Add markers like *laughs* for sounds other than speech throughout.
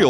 Real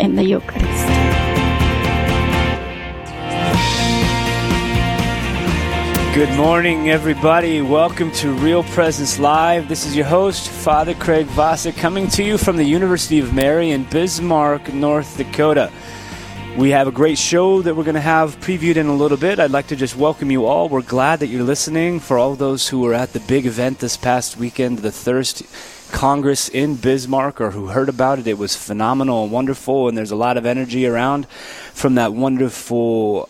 in the Eucharist. Good morning, everybody. Welcome to Real Presence Live. This is your host, Father Craig Vasa, coming to you from the University of Mary in Bismarck, North Dakota. We have a great show that we're going to have previewed in a little bit. I'd like to just welcome you all. We're glad that you're listening. For all those who were at the big event this past weekend, the Thirst Congress in Bismarck, or who heard about it, it was phenomenal and wonderful, and there's a lot of energy around from that wonderful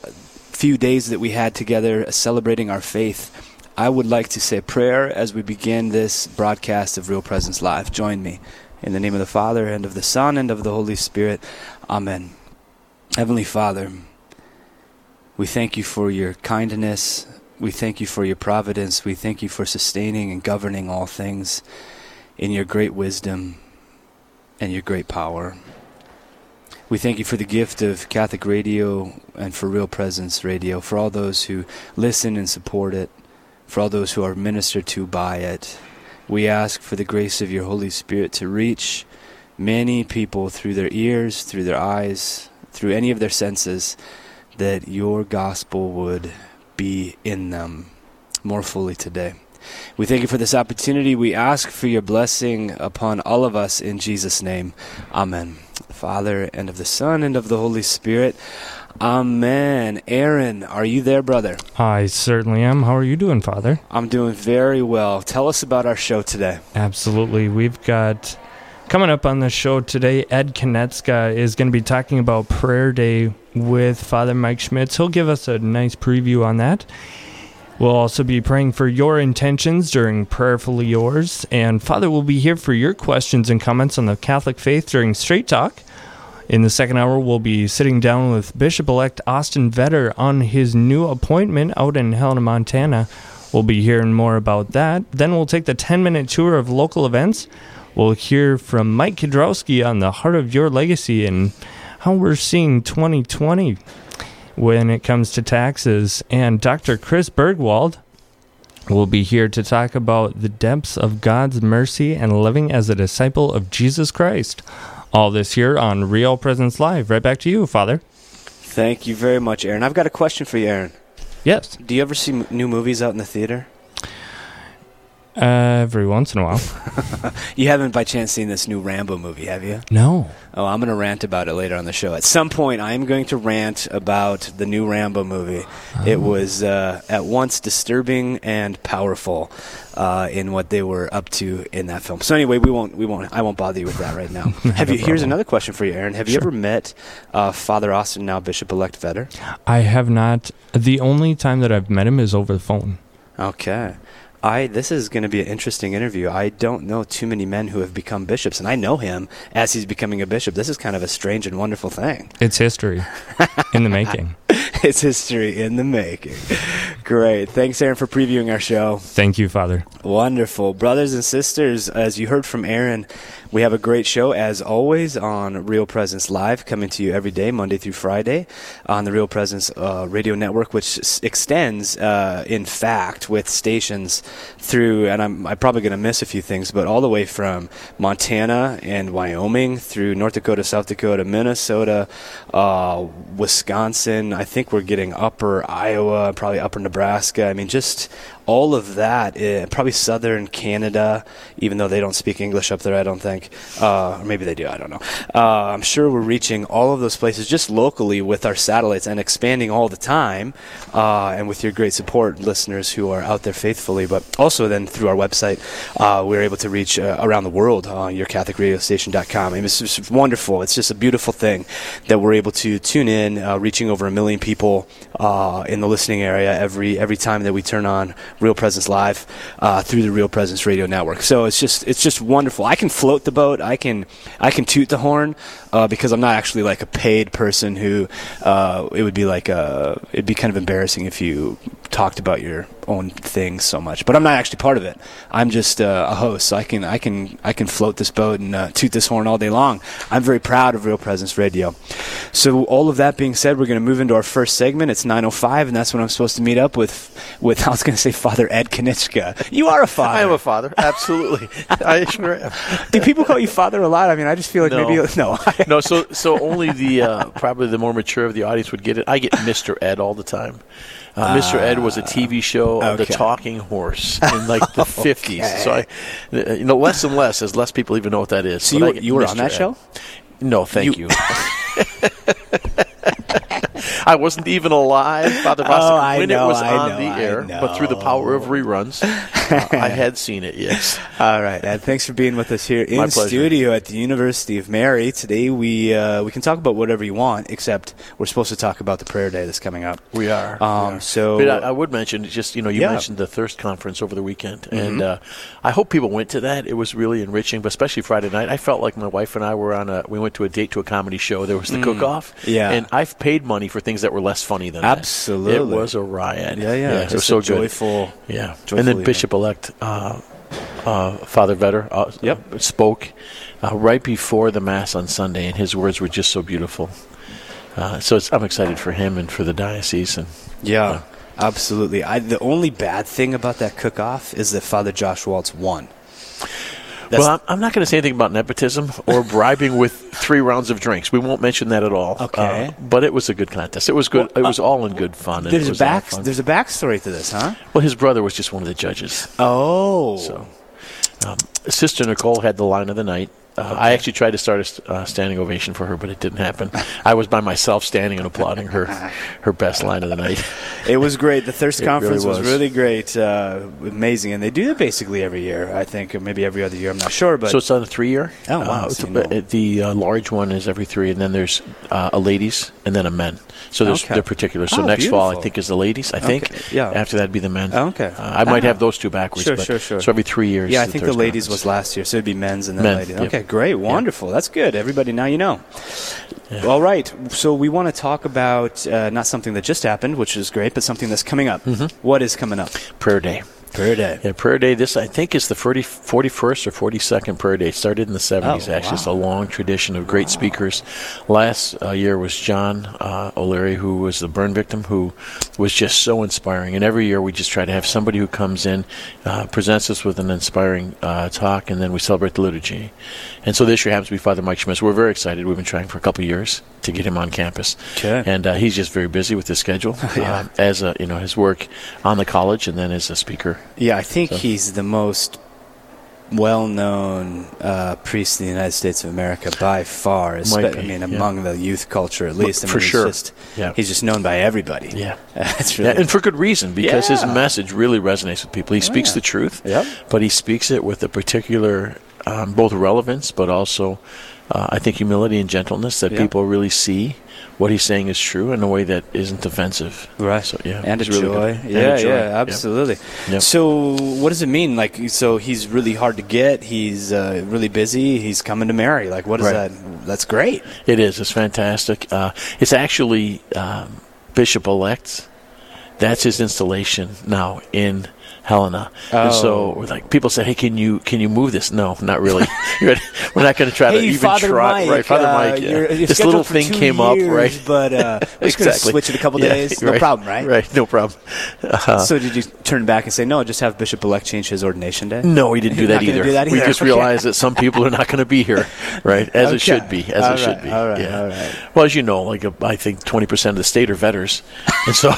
few days that we had together celebrating our faith. I would like to say prayer as we begin this broadcast of Real Presence Live. Join me. In the name of the Father, and of the Son, and of the Holy Spirit. Amen. Heavenly Father, we thank you for your kindness. We thank you for your providence. We thank you for sustaining and governing all things in your great wisdom and your great power. We thank you for the gift of Catholic Radio and for Real Presence Radio, for all those who listen and support it, for all those who are ministered to by it. We ask for the grace of your Holy Spirit to reach many people through their ears, through their eyes, through any of their senses, that your gospel would be in them more fully today. We thank you for this opportunity. We ask for your blessing upon all of us in Jesus' name. Amen. Father, and of the Son, and of the Holy Spirit. Amen. Aaron, are you there, brother? I certainly am. How are you doing, Father? I'm doing very well. Tell us about our show today. Absolutely. We've got coming up on the show today, Ed Konetska is going to be talking about Prayer Day with Father Mike Schmitz. He'll give us a nice preview on that. We'll also be praying for your intentions during Prayerfully Yours. And Father will be here for your questions and comments on the Catholic faith during Straight Talk. In the second hour, we'll be sitting down with Bishop elect Austin Vetter on his new appointment out in Helena, Montana. We'll be hearing more about that. Then we'll take the 10 minute tour of local events. We'll hear from Mike Kidrowski on the Heart of Your Legacy and how we're seeing 2020 when it comes to taxes. And Dr. Chris Burgwald will be here to talk about the depths of God's mercy and living as a disciple of Jesus Christ. All this here on Real Presence Live. Right back to you, Father. Thank you very much, Aaron. I've got a question for you, Aaron. Yes. Do you ever see m- new movies out in the theater? Every once in a while. *laughs* you haven't by chance seen this new Rambo movie, have you? No. Oh, I'm going to rant about it later on the show. At some point, I am going to rant about the new Rambo movie. Oh. It was uh, at once disturbing and powerful uh, in what they were up to in that film. So anyway, we won't, we won't, I won't bother you with that right now. *laughs* have you? Here's another question for you, Aaron. Have you ever met uh, Father Austin, now Bishop-elect Vetter? I have not. The only time that I've met him is over the phone. Okay. I this is going to be an interesting interview. I don't know too many men who have become bishops, and I know him as he's becoming a bishop. This is kind of a strange and wonderful thing. It's history in the making. *laughs* it's history in the making. Great. Thanks, Aaron, for previewing our show. Thank you, Father. Wonderful. Brothers and sisters, as you heard from Aaron, we have a great show, as always, on Real Presence Live, coming to you every day, Monday through Friday, on the Real Presence uh, radio network, which s- extends, uh, in fact, with stations through, and I'm, I'm probably going to miss a few things, but all the way from Montana and Wyoming through North Dakota, South Dakota, Minnesota, uh, Wisconsin. I think we're getting upper Iowa, probably upper Nebraska. I mean, just all of that, uh, probably southern Canada, even though they don't speak English up there, I don't think. Uh, or maybe they do, I don't know. Uh, I'm sure we're reaching all of those places just locally with our satellites and expanding all the time, uh, and with your great support, listeners who are out there faithfully. But also then through our website, uh, we're able to reach uh, around the world on yourcatholicradiostation.com. Mean, it's just wonderful. It's just a beautiful thing that we're able to tune in, uh, reaching over a million people uh, in the listening area every every time that we turn on Real Presence Live uh, through the Real Presence Radio Network. So it's just it's just wonderful. I can float the boat. I can I can toot the horn uh, because I'm not actually like a paid person who uh, it would be like uh it'd be kind of embarrassing if you talked about your own things so much. But I'm not actually part of it. I'm just uh, a host, so I can I can I can float this boat and uh, toot this horn all day long. I'm very proud of Real Presence Radio. So all of that being said, we're going to move into our first segment. It's 9:05, and that's when I'm supposed to meet up with with *laughs* I was going to say Father Ed Konitschka. You are a father. I am a father. Absolutely. *laughs* I sure am. Do people call you father a lot? I mean, I just feel like No. maybe no. *laughs* *laughs* No, so so only the uh, probably the more mature of the audience would get it. I get Mr. Ed all the time. Uh, Mr. Ed was a TV show of the talking horse in like the *laughs* fifties. So I, you know, less and less as less people even know what that is. So you, you were Mr. on that Ed. show? No, thank You- you. *laughs* I wasn't even alive, Father Voss, *laughs* Oh, when know, it was I on know, the air. But through the power of reruns, *laughs* uh, I had seen it. Yes. *laughs* All right, Ed. Thanks for being with us here in studio at the University of Mary. Today we uh, we can talk about whatever you want, except we're supposed to talk about the prayer day that's coming up. We are. Um, we are. so- but I, I would mention just you know you Yeah. mentioned the Thirst Conference over the weekend, Mm-hmm. and uh, I hope people went to that. It was really enriching, but especially Friday night. I felt like my wife and I were on a we went to a date to a comedy show. There was the cook off, Mm. Yeah. and I've paid money for things that were less funny than that. Absolutely. it was a riot. Yeah, yeah, it was so a good. joyful. Yeah, joyful and then. Bishop elect uh, uh, Father Vetter uh, Yep. spoke uh, right before the mass on Sunday, and his words were just so beautiful. Uh, so it's, I'm excited for him and for the diocese, and Yeah, absolutely. I, the only bad thing about that cook-off is that Father Josh Waltz won. That's- well, I'm, not going to say anything about nepotism or *laughs* bribing with three rounds of drinks. We won't mention that at all. Okay. Uh, but it was a good contest. It was good. it was all in good fun. There's a back. There's a backstory to this, huh? well, his brother was just one of the judges. Oh, So, um, Sister Nicole had the line of the night. Uh, I actually tried to start a st- uh, standing ovation for her, but it didn't happen. *laughs* I was by myself standing and applauding her *laughs* her best line of the night. It was great. The Thirst *laughs* Conference really was. was. really great, uh, amazing, and they do it basically every year. I think, or maybe every other year. I'm not sure, but so it's on a three year. Oh, wow. Uh, So it's- no. uh, the uh, large one is every three, and then there's uh, a ladies and then a men. So there's Okay. they're particular. So Oh, next fall, I think is the ladies. I think. Okay, yeah. After that'd be the men. Oh, okay. Uh, I might Ah. have those two backwards. Sure, but- sure, sure. So every three years. yeah, I think the ladies Conference. was last year, so it'd be men's and then Men, ladies. yep. Okay, great, wonderful. That's good. Everybody, now you know. Yeah. All right, so we want to talk about uh, not something that just happened, which is great, but something that's coming up. Mm-hmm. What is coming up? prayer day. Prayer day. Yeah, prayer day. This I think is the 40, 41st or forty second prayer day. It started in the seventies. Oh, actually, it's a long tradition of great speakers. Last uh, year was John uh, O'Leary, who was the burn victim, who was just so inspiring. And every year we just try to have somebody who comes in, uh, presents us with an inspiring uh, talk, and then we celebrate the liturgy. And so this year happens to be Father Mike Schmitz. We're very excited. We've been trying for a couple of years to get him on campus, Okay. and uh, he's just very busy with his schedule *laughs* uh, as a, you know his work on the college and then as a speaker. Yeah, I think So- he's the most well-known uh, priest in the United States of America by far. espe- Might be, I mean, yeah. among the youth culture at least. I for mean, he's sure. Just, Yeah. He's just known by everybody. Yeah. *laughs* That's Yeah, really. and for good reason because his message really resonates with people. He speaks yeah. the truth, Yep. but he speaks it with a particular um, both relevance, but also uh, I think humility and gentleness that Yeah. people really see what he's saying is true in a way that isn't offensive. Right. So yeah, and a it's really joy. good. Yeah, joy. yeah, absolutely. Yep. So, what does it mean? Like, so he's really hard to get. He's uh, really busy. He's coming to Mary. Like, what is Right. that? That's great. It is. It's fantastic. Uh, it's actually um, Bishop elect. That's his installation now in Helena. And Oh. so, like, people say, "Hey, can you can you move this?" No, not really. *laughs* *laughs* We're not going to try to even Father try. Mike, right, Father uh, Mike. yeah. you're- you're this little thing came up, right? But uh, *laughs* we're just gonna switch it a couple Yeah, days. No right, problem, right? Right, no problem. Uh, So, did you turn back and say no? Just have Bishop elect change his ordination day. no, we didn't do that either. do that We just Okay. realized that some people are not going to be here, right? As it should be, as All it should be. all right, yeah. all right. Well, as you know, like uh, I think twenty percent of the state are vetters, and so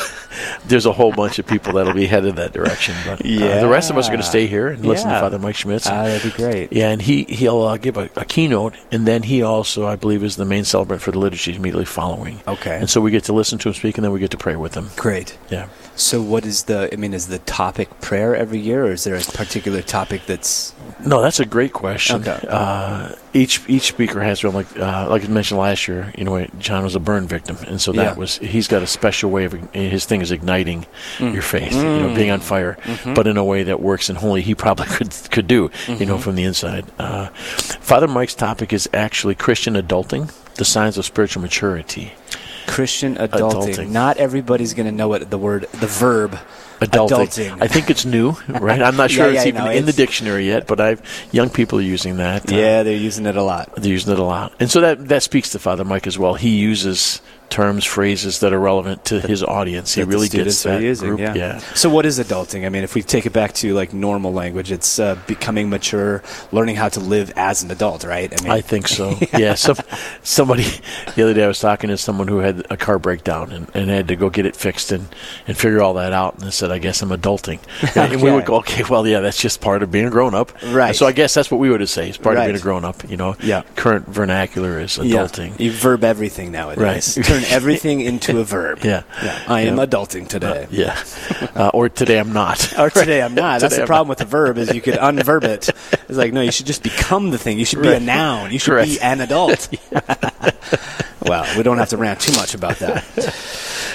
there's a whole bunch of people that'll be headed that direction. But uh, the rest of us are going to stay here and listen Yeah. to Father Mike Schmitz. Ah, that'd be great. yeah, and he he'll uh, give a, a keynote, and then he also, I believe, is the main celebrant for the liturgy immediately following. Okay. And so we get to listen to him speak, and then we get to pray with him. Great. Yeah. So, what is the? I mean, is the topic prayer every year, or is there a particular topic that's? No, that's a great question. Okay. Uh, each each speaker has their own, like uh, like I mentioned last year. You know, John was a burn victim, and so that Yeah. was he's got a special way of his thing is igniting your faith, you know, being on fire, but in a way that works and only he probably *laughs* could could do, you know, from the inside. Uh, Father Mike's topic is actually Christian adulting, the signs of spiritual maturity. Christian adulting. Adulting. Not everybody's going to know what the word, the verb, Adulting. adulting. I think it's new, *laughs* right? I'm not sure Yeah, it's yeah, even no, in the dictionary yet, but I've young people are using that. Uh, yeah, they're using it a lot. They're using it a lot. And so that, that speaks to Father Mike as well. He uses terms, phrases that are relevant to his audience. He really gets that using, group. Yeah. So, what is adulting? I mean, if we take it back to like normal language, it's uh, becoming mature, learning how to live as an adult, right? I mean, I think so. *laughs* yeah. Some, somebody the other day I was talking to someone who had a car breakdown and, and had to go get it fixed and, and figure all that out. And they said, I guess I'm adulting. *laughs* And we would go, okay, well, yeah, that's just part of being a grown up. Right. So I guess that's what we would say. It's part Right. of being a grown up. You know, Yeah. current vernacular is yeah, adulting. you verb everything nowadays. Right. *laughs* Turn everything into a verb. *laughs* Yeah. Yeah. I am Yeah. adulting today. Yeah. Uh, or today I'm not. *laughs* Or today I'm *laughs* not. That's Today the problem with the verb is you could unverb it. It's like no, you should just become the thing. You should be a noun. You should be an adult. well, we don't have to rant too much about that.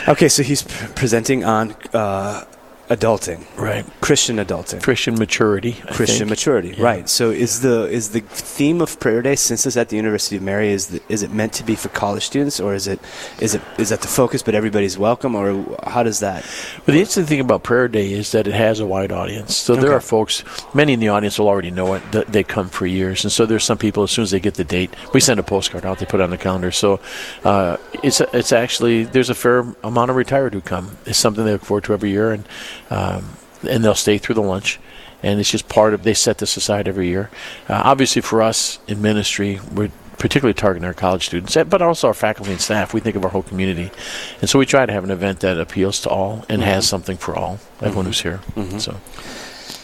Okay, so he's p- presenting on uh, adulting, Right. Christian adulting. Christian maturity. I Christian think. maturity, Yeah. right? So, is the is the theme of Prayer Day since it's at the University of Mary is the, is it meant to be for college students, or is it is it is that the focus, but everybody's welcome, or how does that? But the interesting thing about Prayer Day is that it has a wide audience. So there are folks, many in the audience will already know it. That they come for years, and so there's some people as soon as they get the date, we send a postcard out. They put it on the calendar. So uh, it's it's actually there's a fair amount of retired who come. It's something they look forward to every year, and um, and they'll stay through the lunch. And it's just part of they set this aside every year. Uh, obviously, for us in ministry, we're particularly targeting our college students, but also our faculty and staff. We think of our whole community, and so we try to have an event that appeals to all and has something for all, everyone who's here. So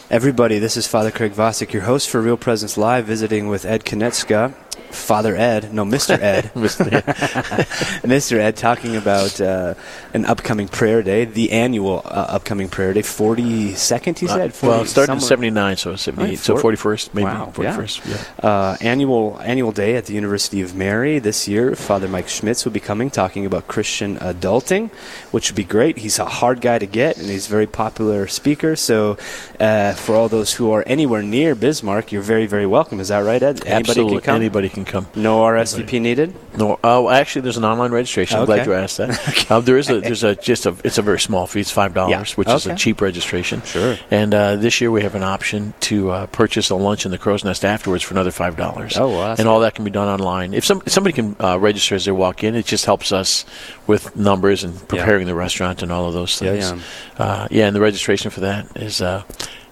Everybody, this is Father Craig Vosick, your host for Real Presence Live, visiting with Ed Konetska, Father Ed, no, Mr. Ed, *laughs* Mr. *laughs* Ed, talking about uh, an upcoming prayer day, the annual uh, upcoming prayer day, 42nd, he said? Uh, well, it started in '79, so 78, Right, so 41st, maybe Wow, 41st. Yeah. uh, annual annual day at the University of Mary this year. Father Mike Schmitz will be coming talking about Christian adulting, which would be great. He's a hard guy to get, and he's a very popular speaker. So, uh, for all those who are anywhere near Bismarck, you're very very welcome. Is that right, Ed? Anybody Absolutely, can come. anybody can come. No RSVP needed. No, oh, actually, there's an online registration. I'm glad you asked that. *laughs* um, there is a there's a just a it's a very small fee. It's five dollars, Yeah. which is a cheap registration. Sure. And uh, this year we have an option to uh, purchase a lunch in the Crow's Nest afterwards for another five dollars. Oh, wow, And all that can be done online. If some somebody can uh, register as they walk in, it just helps us with numbers and preparing the restaurant and all of those things. Yeah, uh, yeah. And the registration for that is uh,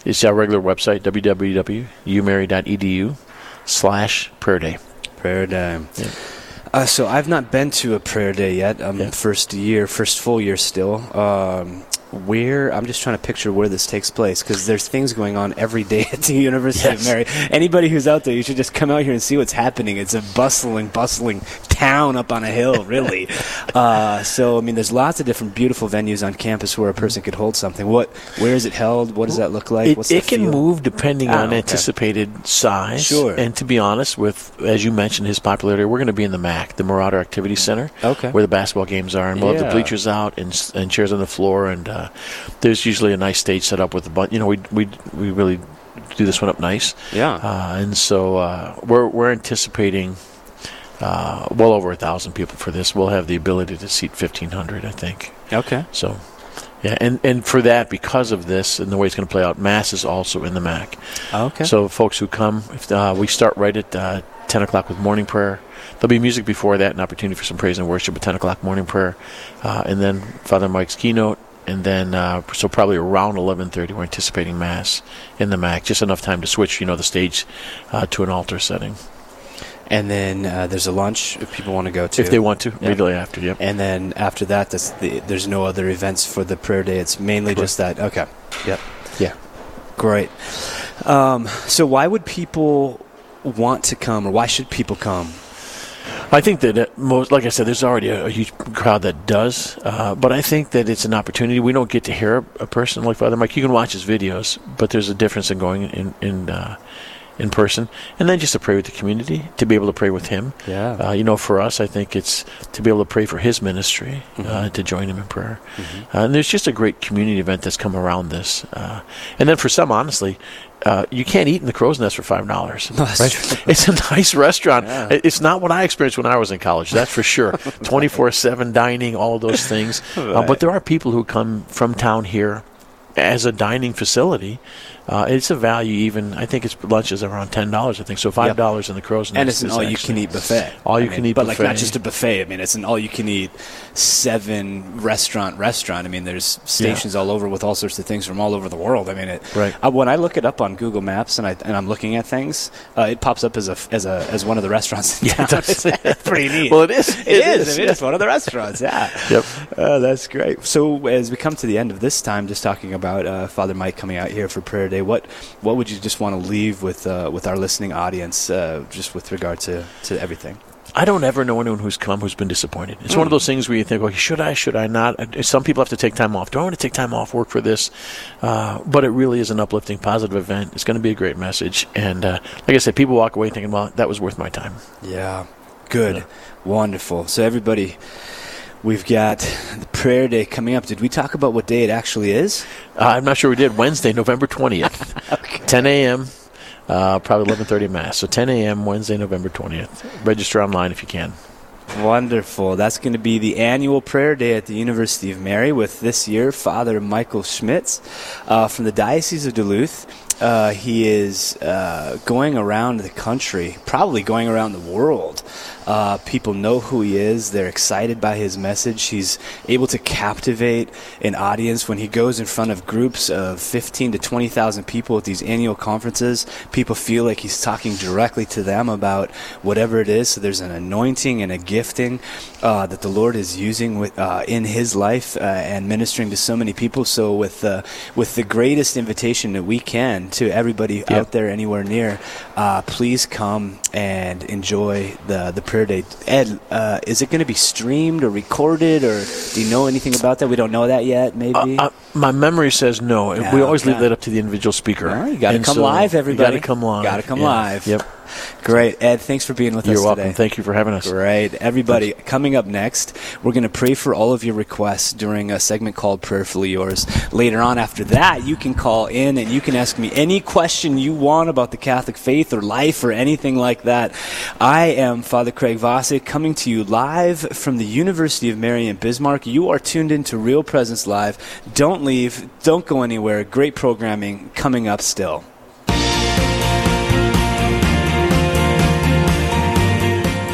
is our regular website www.umary.edu slash prayer day. Prayer day. Yeah. Uh, so I've not been to a prayer day yet. Um, Yeah. First year, first full year still. Um, where I'm just trying to picture where this takes place because there's things going on every day at the *laughs* University Yes. of Mary. Anybody who's out there, you should just come out here and see what's happening. It's a bustling, bustling town up on a hill, really. *laughs* uh, so I mean, there's lots of different beautiful venues on campus where a person could hold something. What, where is it held? What does that look like? It, What's it can move depending Ah, on okay. anticipated size. Sure. And to be honest, with as you mentioned, his popularity, we're going to be in the MAC, the Marauder Activity Center, Okay. where the basketball games are, and we'll have the bleachers out and, and chairs on the floor, and uh, there's usually a nice stage set up with a bunch. You know, we we we really do this one up nice, Yeah. uh, and so uh, we're we're anticipating. Uh, well over a thousand people for this. We'll have the ability to seat fifteen hundred, I think. okay. So, yeah, and, and for that, because of this and the way it's going to play out, Mass is also in the MAC. Okay. So, folks who come, if, uh, we start right at uh, 10 o'clock with morning prayer. There'll be music before that, an opportunity for some praise and worship at 10 o'clock morning prayer, uh, and then Father Mike's keynote, and then uh, so probably around 11:30 we're anticipating Mass in the MAC, just enough time to switch, you know, the stage uh, to an altar setting And then uh, there's a lunch if people want to go to. if they want to immediately after. Yep. And then after that, that's the, there's no other events for the prayer day. It's mainly just that. Okay. Yep. Yeah. Great. Um, so why would people want to come, or why should people come? I think that uh, most, like I said, there's already a, a huge crowd that does, uh, but I think that it's an opportunity. We don't get to hear a, a person like Father Mike. You can watch his videos, but there's a difference in going in in uh, in person, and then just to pray with the community, to be able to pray with him. Yeah. Uh, you know, for us, I think it's to be able to pray for his ministry, uh, Mm-hmm. to join him in prayer. Uh, and there's just a great community event that's come around this. Uh, and then for some, honestly, uh, you can't eat in the crow's nest for five dollars. *laughs* that's It's a nice restaurant. Yeah. It's not what I experienced when I was in college. That's for sure. *laughs* Twenty four seven dining, all those things. Uh, but there are people who come from town here as a dining facility. Uh, it's a value. Even I think it's lunch is around ten dollars. I think so. Five dollars in the crow's nest. and it's an all-you-can-eat buffet. All I you mean, can eat, but like not just a buffet. I mean, it's an all-you-can-eat seven restaurant restaurant. I mean, there's stations all over with all sorts of things from all over the world. I mean, it. Right. Uh, when I look it up on Google Maps and I and I'm looking at things, uh, it pops up as a as a as one of the restaurants. *laughs* Yeah, it town. *laughs* It's pretty neat. Well, it is. It, It is. is, I mean, it's one of the restaurants. Yeah. *laughs* Yep. Uh, that's great. So as we come to the end of this time, just talking about uh, Father Mike coming out here for prayer day, what what would you just want to leave with uh, with our listening audience, uh, just with regard to to everything? I don't ever know anyone who's come who's been disappointed. It's one of those things where you think, "Okay, should I? Should I not?" Some people have to take time off. Do I want to take time off work for this? Uh, but it really is an uplifting, positive event. It's going to be a great message, and uh, like I said, people walk away thinking, "Well, that was worth my time." Yeah. Good. Yeah. Wonderful. So everybody, we've got the prayer day coming up. Did we talk about what day it actually is? Uh, I'm not sure we did. Wednesday, November 20th, *laughs* 10 a.m. Uh, probably 11:30 mass. So 10 a.m. Wednesday, November 20th. Register online if you can. Wonderful. That's going to be the annual prayer day at the University of Mary with this year Father Michael Schmitz uh, from the Diocese of Duluth. Uh, he is uh, going around the country, probably going around the world. Uh, people know who he is. They're excited by his message. He's able to captivate an audience when he goes in front of groups of 15 to 20,000 people at these annual conferences. People feel like he's talking directly to them about whatever it is. So there's an anointing and a gifting uh, that the Lord is using with, uh, in his life uh, and ministering to so many people. So with uh, with the greatest invitation that we can to everybody out there anywhere near, uh, please come and enjoy the the prayer day. Ed, uh, is it going to be streamed or recorded, or do you know anything about that? We don't know that yet. Maybe. Uh, my memory says no. we always leave that up to the individual speaker. All right, you gotta come so live, everybody. Got to come live. Gotta come Yeah. live. Yep. Great, Ed. Thanks for being with us. You're us welcome. today. Thank you for having us. Great. Everybody, coming up next, we're going to pray for all of your requests during a segment called Prayerfully Yours. Later on, after that, you can call in and you can ask me any question you want about the Catholic faith or life or anything like that. I am Father Craig Vossick coming to you live from the University of Mary in Bismarck. You are tuned into Real Presence Live. Don't leave, don't go anywhere. Great programming coming up still.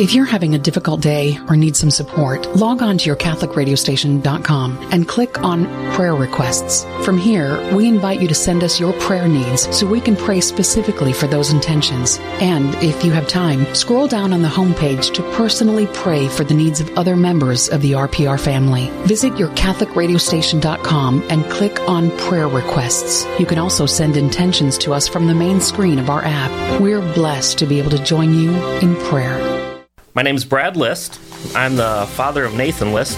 If you're having a difficult day or need some support, log on to yourcatholicradiostation.com and click on prayer requests. From here, we invite you to send us your prayer needs so we can pray specifically for those intentions. And if you have time, scroll down on the homepage to personally pray for the needs of other members of the RPR family. Visit yourcatholicradiostation.com and click on prayer requests. You can also send intentions to us from the main screen of our app. We're blessed to be able to join you in prayer. My name is Brad List. I'm the father of Nathan List.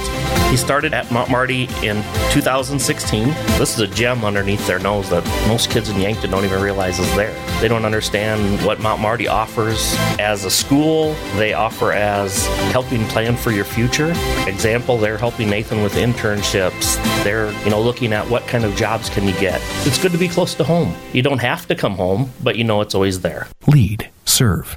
He started at Mount Marty in 2016. This is a gem underneath their nose that most kids in Yankton don't even realize is there. They don't understand what Mount Marty offers as a school, they offer as helping plan for your future. Example, they're helping Nathan with internships. They're, you know, looking at what kind of jobs can you get. It's good to be close to home. You don't have to come home, but you know it's always there. Lead, serve,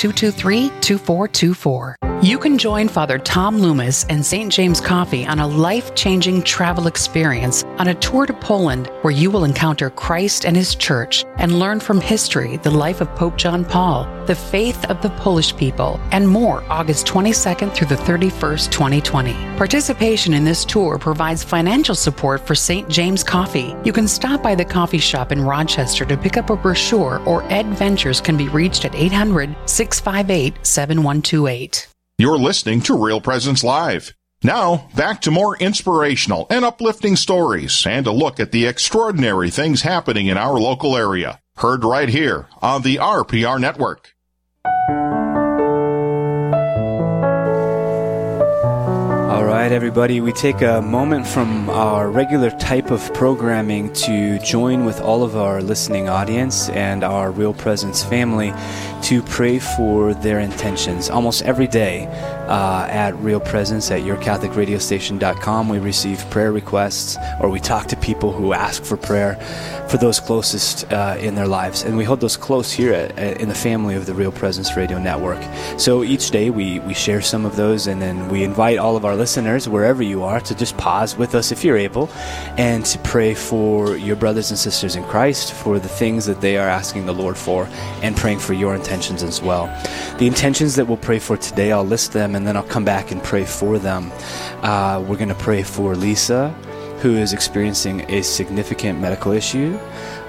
223 2424. You can join Father Tom Loomis and St. James Coffee on a life changing travel experience on a tour to Poland where you will encounter Christ and his church and learn from history the life of Pope John Paul, the faith of the Polish people, and more August 22nd through the 31st, 2020. Participation in this tour provides financial support for St. James Coffee. You can stop by the coffee shop in Rochester to pick up a brochure, or Ed Ventures can be reached at 800 658 7128. You're listening to Real Presence Live. Now, back to more inspirational and uplifting stories and a look at the extraordinary things happening in our local area. Heard right here on the RPR Network. All right, everybody, we take a moment from our regular type of programming to join with all of our listening audience and our Real Presence family to pray for their intentions. Almost every day uh, at Real Presence at yourcatholicradiostation.com, we receive prayer requests or we talk to people who ask for prayer for those closest uh, in their lives. And we hold those close here at, at, in the family of the Real Presence Radio Network. So each day we, we share some of those and then we invite all of our listeners, wherever you are, to just pause with us if you're able and to pray for your brothers and sisters in Christ, for the things that they are asking the Lord for, and praying for your intentions as well. The intentions that we'll pray for today, I'll list them and then I'll come back and pray for them. Uh, we're going to pray for Lisa who is experiencing a significant medical issue.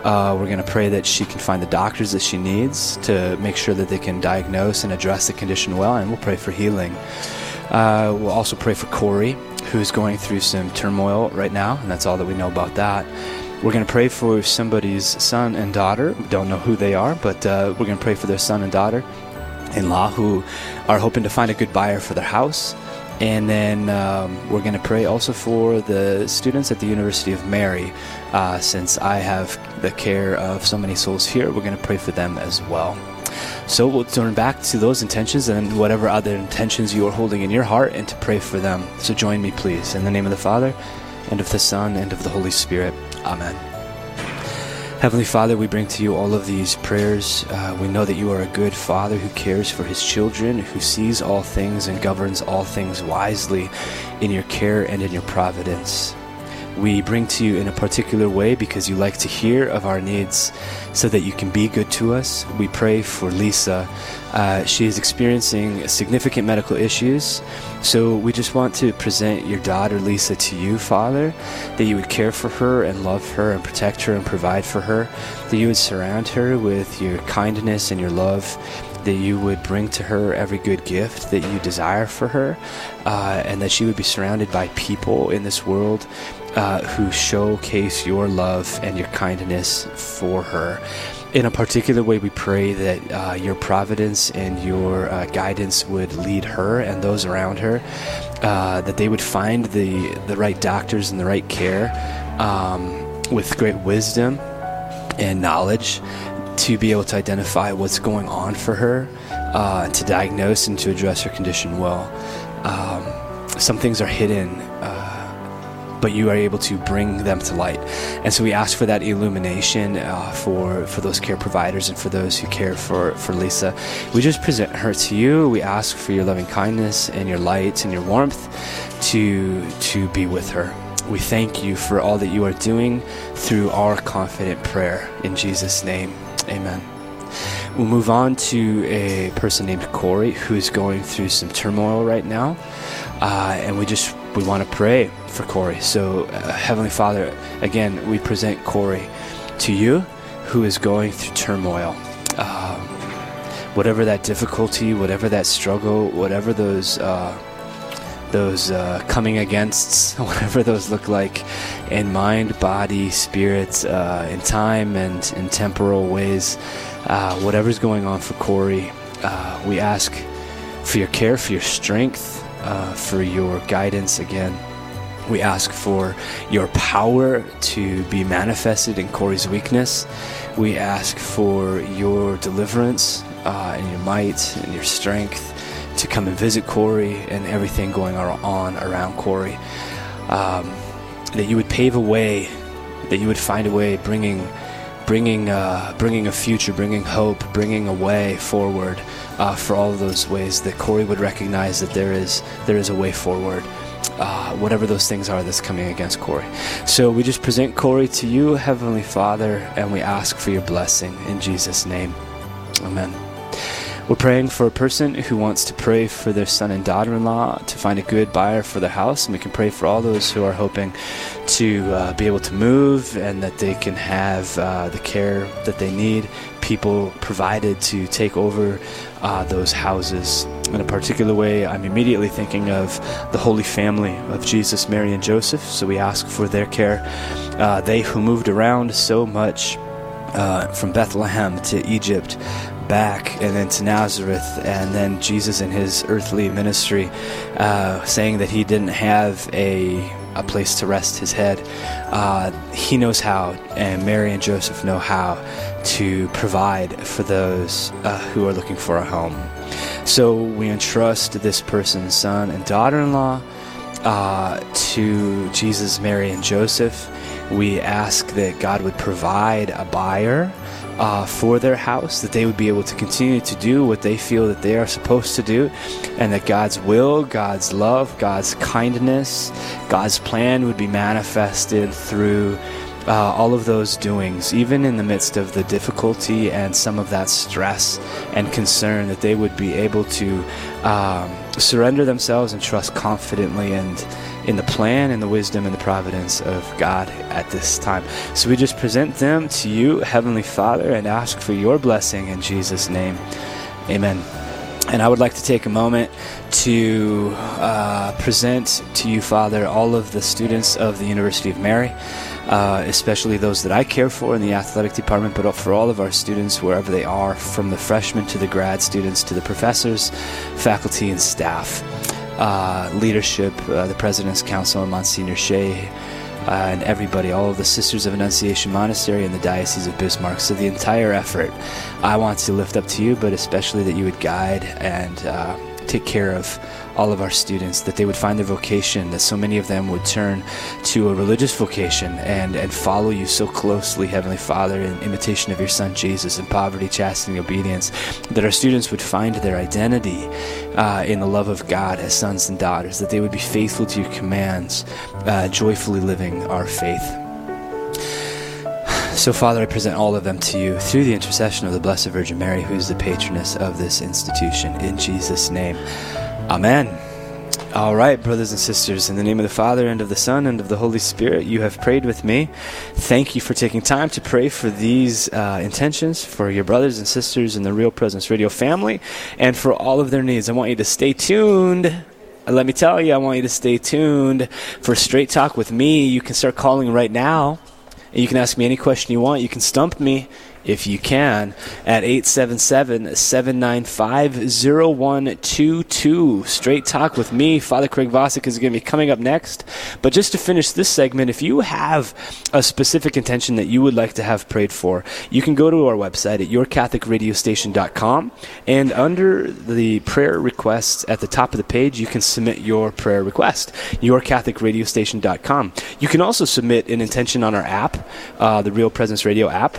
Uh, we're going to pray that she can find the doctors that she needs to make sure that they can diagnose and address the condition well, and we'll pray for healing. Uh, we'll also pray for Corey, who's going through some turmoil right now, and that's all that we know about that. We're going to pray for somebody's son and daughter. We don't know who they are, but uh, we're going to pray for their son and daughter in law who are hoping to find a good buyer for their house. And then um, we're going to pray also for the students at the University of Mary. Uh, since I have the care of so many souls here, we're going to pray for them as well. So we'll turn back to those intentions and whatever other intentions you are holding in your heart and to pray for them. So join me, please. In the name of the Father, and of the Son, and of the Holy Spirit. Amen. Heavenly Father, we bring to you all of these prayers. Uh, we know that you are a good Father who cares for his children, who sees all things and governs all things wisely in your care and in your providence. We bring to you in a particular way because you like to hear of our needs so that you can be good to us. We pray for Lisa. Uh, she is experiencing significant medical issues. So we just want to present your daughter Lisa to you, Father, that you would care for her and love her and protect her and provide for her, that you would surround her with your kindness and your love, that you would bring to her every good gift that you desire for her, uh, and that she would be surrounded by people in this world uh, who showcase your love and your kindness for her. In a particular way, we pray that uh, your providence and your uh, guidance would lead her and those around her, uh, that they would find the, the right doctors and the right care um, with great wisdom and knowledge to be able to identify what's going on for her, uh, to diagnose and to address her condition well. Um, some things are hidden uh, but you are able to bring them to light. And so we ask for that illumination uh, for for those care providers and for those who care for for Lisa. We just present her to you. We ask for your loving kindness and your light and your warmth to to be with her. We thank you for all that you are doing through our confident prayer in Jesus' name. Amen. We'll move on to a person named Corey who's going through some turmoil right now. Uh, and we just we want to pray for Corey. So, uh, Heavenly Father, again, we present Corey to you, who is going through turmoil. Um, whatever that difficulty, whatever that struggle, whatever those uh, those uh, coming against, *laughs* whatever those look like, in mind, body, spirit, uh, in time, and in temporal ways, uh, whatever's going on for Corey, uh, we ask for your care, for your strength, uh, for your guidance again. We ask for your power to be manifested in Corey's weakness. We ask for your deliverance uh, and your might and your strength to come and visit Corey and everything going on around Corey. Um, that you would pave a way, that you would find a way bringing bringing uh, bringing a future, bringing hope, bringing a way forward uh, for all of those ways that Corey would recognize that there is there is a way forward. Uh, whatever those things are that's coming against Corey. So we just present Corey to you, Heavenly Father, and we ask for your blessing in Jesus' name. Amen. We're praying for a person who wants to pray for their son and daughter in law to find a good buyer for their house. And we can pray for all those who are hoping to uh, be able to move and that they can have uh, the care that they need, people provided to take over uh, those houses. In a particular way, I'm immediately thinking of the Holy Family of Jesus, Mary, and Joseph. So we ask for their care. Uh, they who moved around so much. Uh, from Bethlehem to Egypt, back and then to Nazareth, and then Jesus in his earthly ministry, uh, saying that he didn't have a a place to rest his head. Uh, he knows how, and Mary and Joseph know how to provide for those uh, who are looking for a home. So we entrust this person's son and daughter-in-law uh, to Jesus, Mary, and Joseph. We ask that God would provide a buyer uh, for their house, that they would be able to continue to do what they feel that they are supposed to do, and that God's will, God's love, God's kindness, God's plan would be manifested through. Uh, all of those doings, even in the midst of the difficulty and some of that stress and concern, that they would be able to um, surrender themselves and trust confidently and in the plan and the wisdom and the providence of God at this time. So we just present them to you, Heavenly Father, and ask for your blessing in Jesus' name. Amen. And I would like to take a moment to uh, present to you, Father, all of the students of the University of Mary, uh, especially those that I care for in the athletic department, but for all of our students, wherever they are, from the freshmen to the grad students to the professors, faculty, and staff uh, leadership, uh, the President's Council, and Monsignor Shea, uh, and everybody, all of the Sisters of Annunciation Monastery and the Diocese of Bismarck. So, the entire effort I want to lift up to you, but especially that you would guide and uh, take care of all of our students, that they would find their vocation, that so many of them would turn to a religious vocation and, and follow you so closely, Heavenly Father, in imitation of your Son Jesus, in poverty, chastity, obedience, that our students would find their identity uh, in the love of God as sons and daughters, that they would be faithful to your commands, uh, joyfully living our faith. So, Father, I present all of them to you through the intercession of the Blessed Virgin Mary, who is the patroness of this institution. In Jesus' name. Amen. All right, brothers and sisters, in the name of the Father, and of the Son, and of the Holy Spirit, you have prayed with me. Thank you for taking time to pray for these uh, intentions, for your brothers and sisters in the Real Presence Radio family, and for all of their needs. I want you to stay tuned. Let me tell you, I want you to stay tuned for Straight Talk with me. You can start calling right now. And you can ask me any question you want. You can stump me if you can, at 877 795 0122. Straight talk with me. Father Craig Vosick is going to be coming up next. But just to finish this segment, if you have a specific intention that you would like to have prayed for, you can go to our website at yourcatholicradiostation.com. And under the prayer requests at the top of the page, you can submit your prayer request. Yourcatholicradiostation.com. You can also submit an intention on our app, uh, the Real Presence Radio app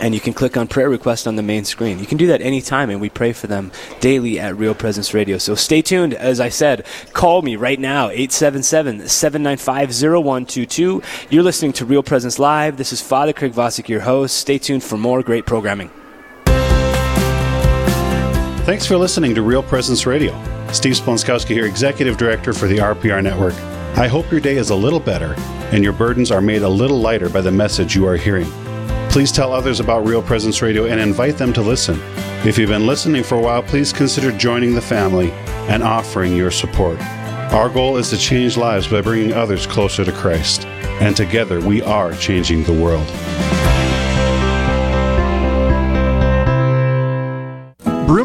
and you can click on prayer request on the main screen. You can do that anytime, and we pray for them daily at Real Presence Radio. So stay tuned. As I said, call me right now, 877 795 0122. You're listening to Real Presence Live. This is Father Craig Vosick, your host. Stay tuned for more great programming. Thanks for listening to Real Presence Radio. Steve Splonskowski here, Executive Director for the RPR Network. I hope your day is a little better and your burdens are made a little lighter by the message you are hearing. Please tell others about Real Presence Radio and invite them to listen. If you've been listening for a while, please consider joining the family and offering your support. Our goal is to change lives by bringing others closer to Christ, and together we are changing the world.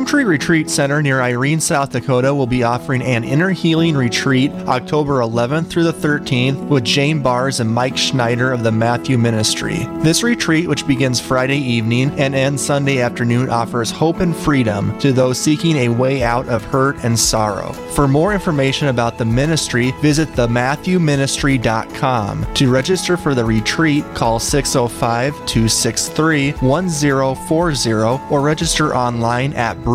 Victory Retreat Center near Irene, South Dakota will be offering an inner healing retreat October 11th through the 13th with Jane Bars and Mike Schneider of the Matthew Ministry. This retreat, which begins Friday evening and ends Sunday afternoon, offers hope and freedom to those seeking a way out of hurt and sorrow. For more information about the ministry, visit thematthewministry.com. To register for the retreat, call 605 263 1040 or register online at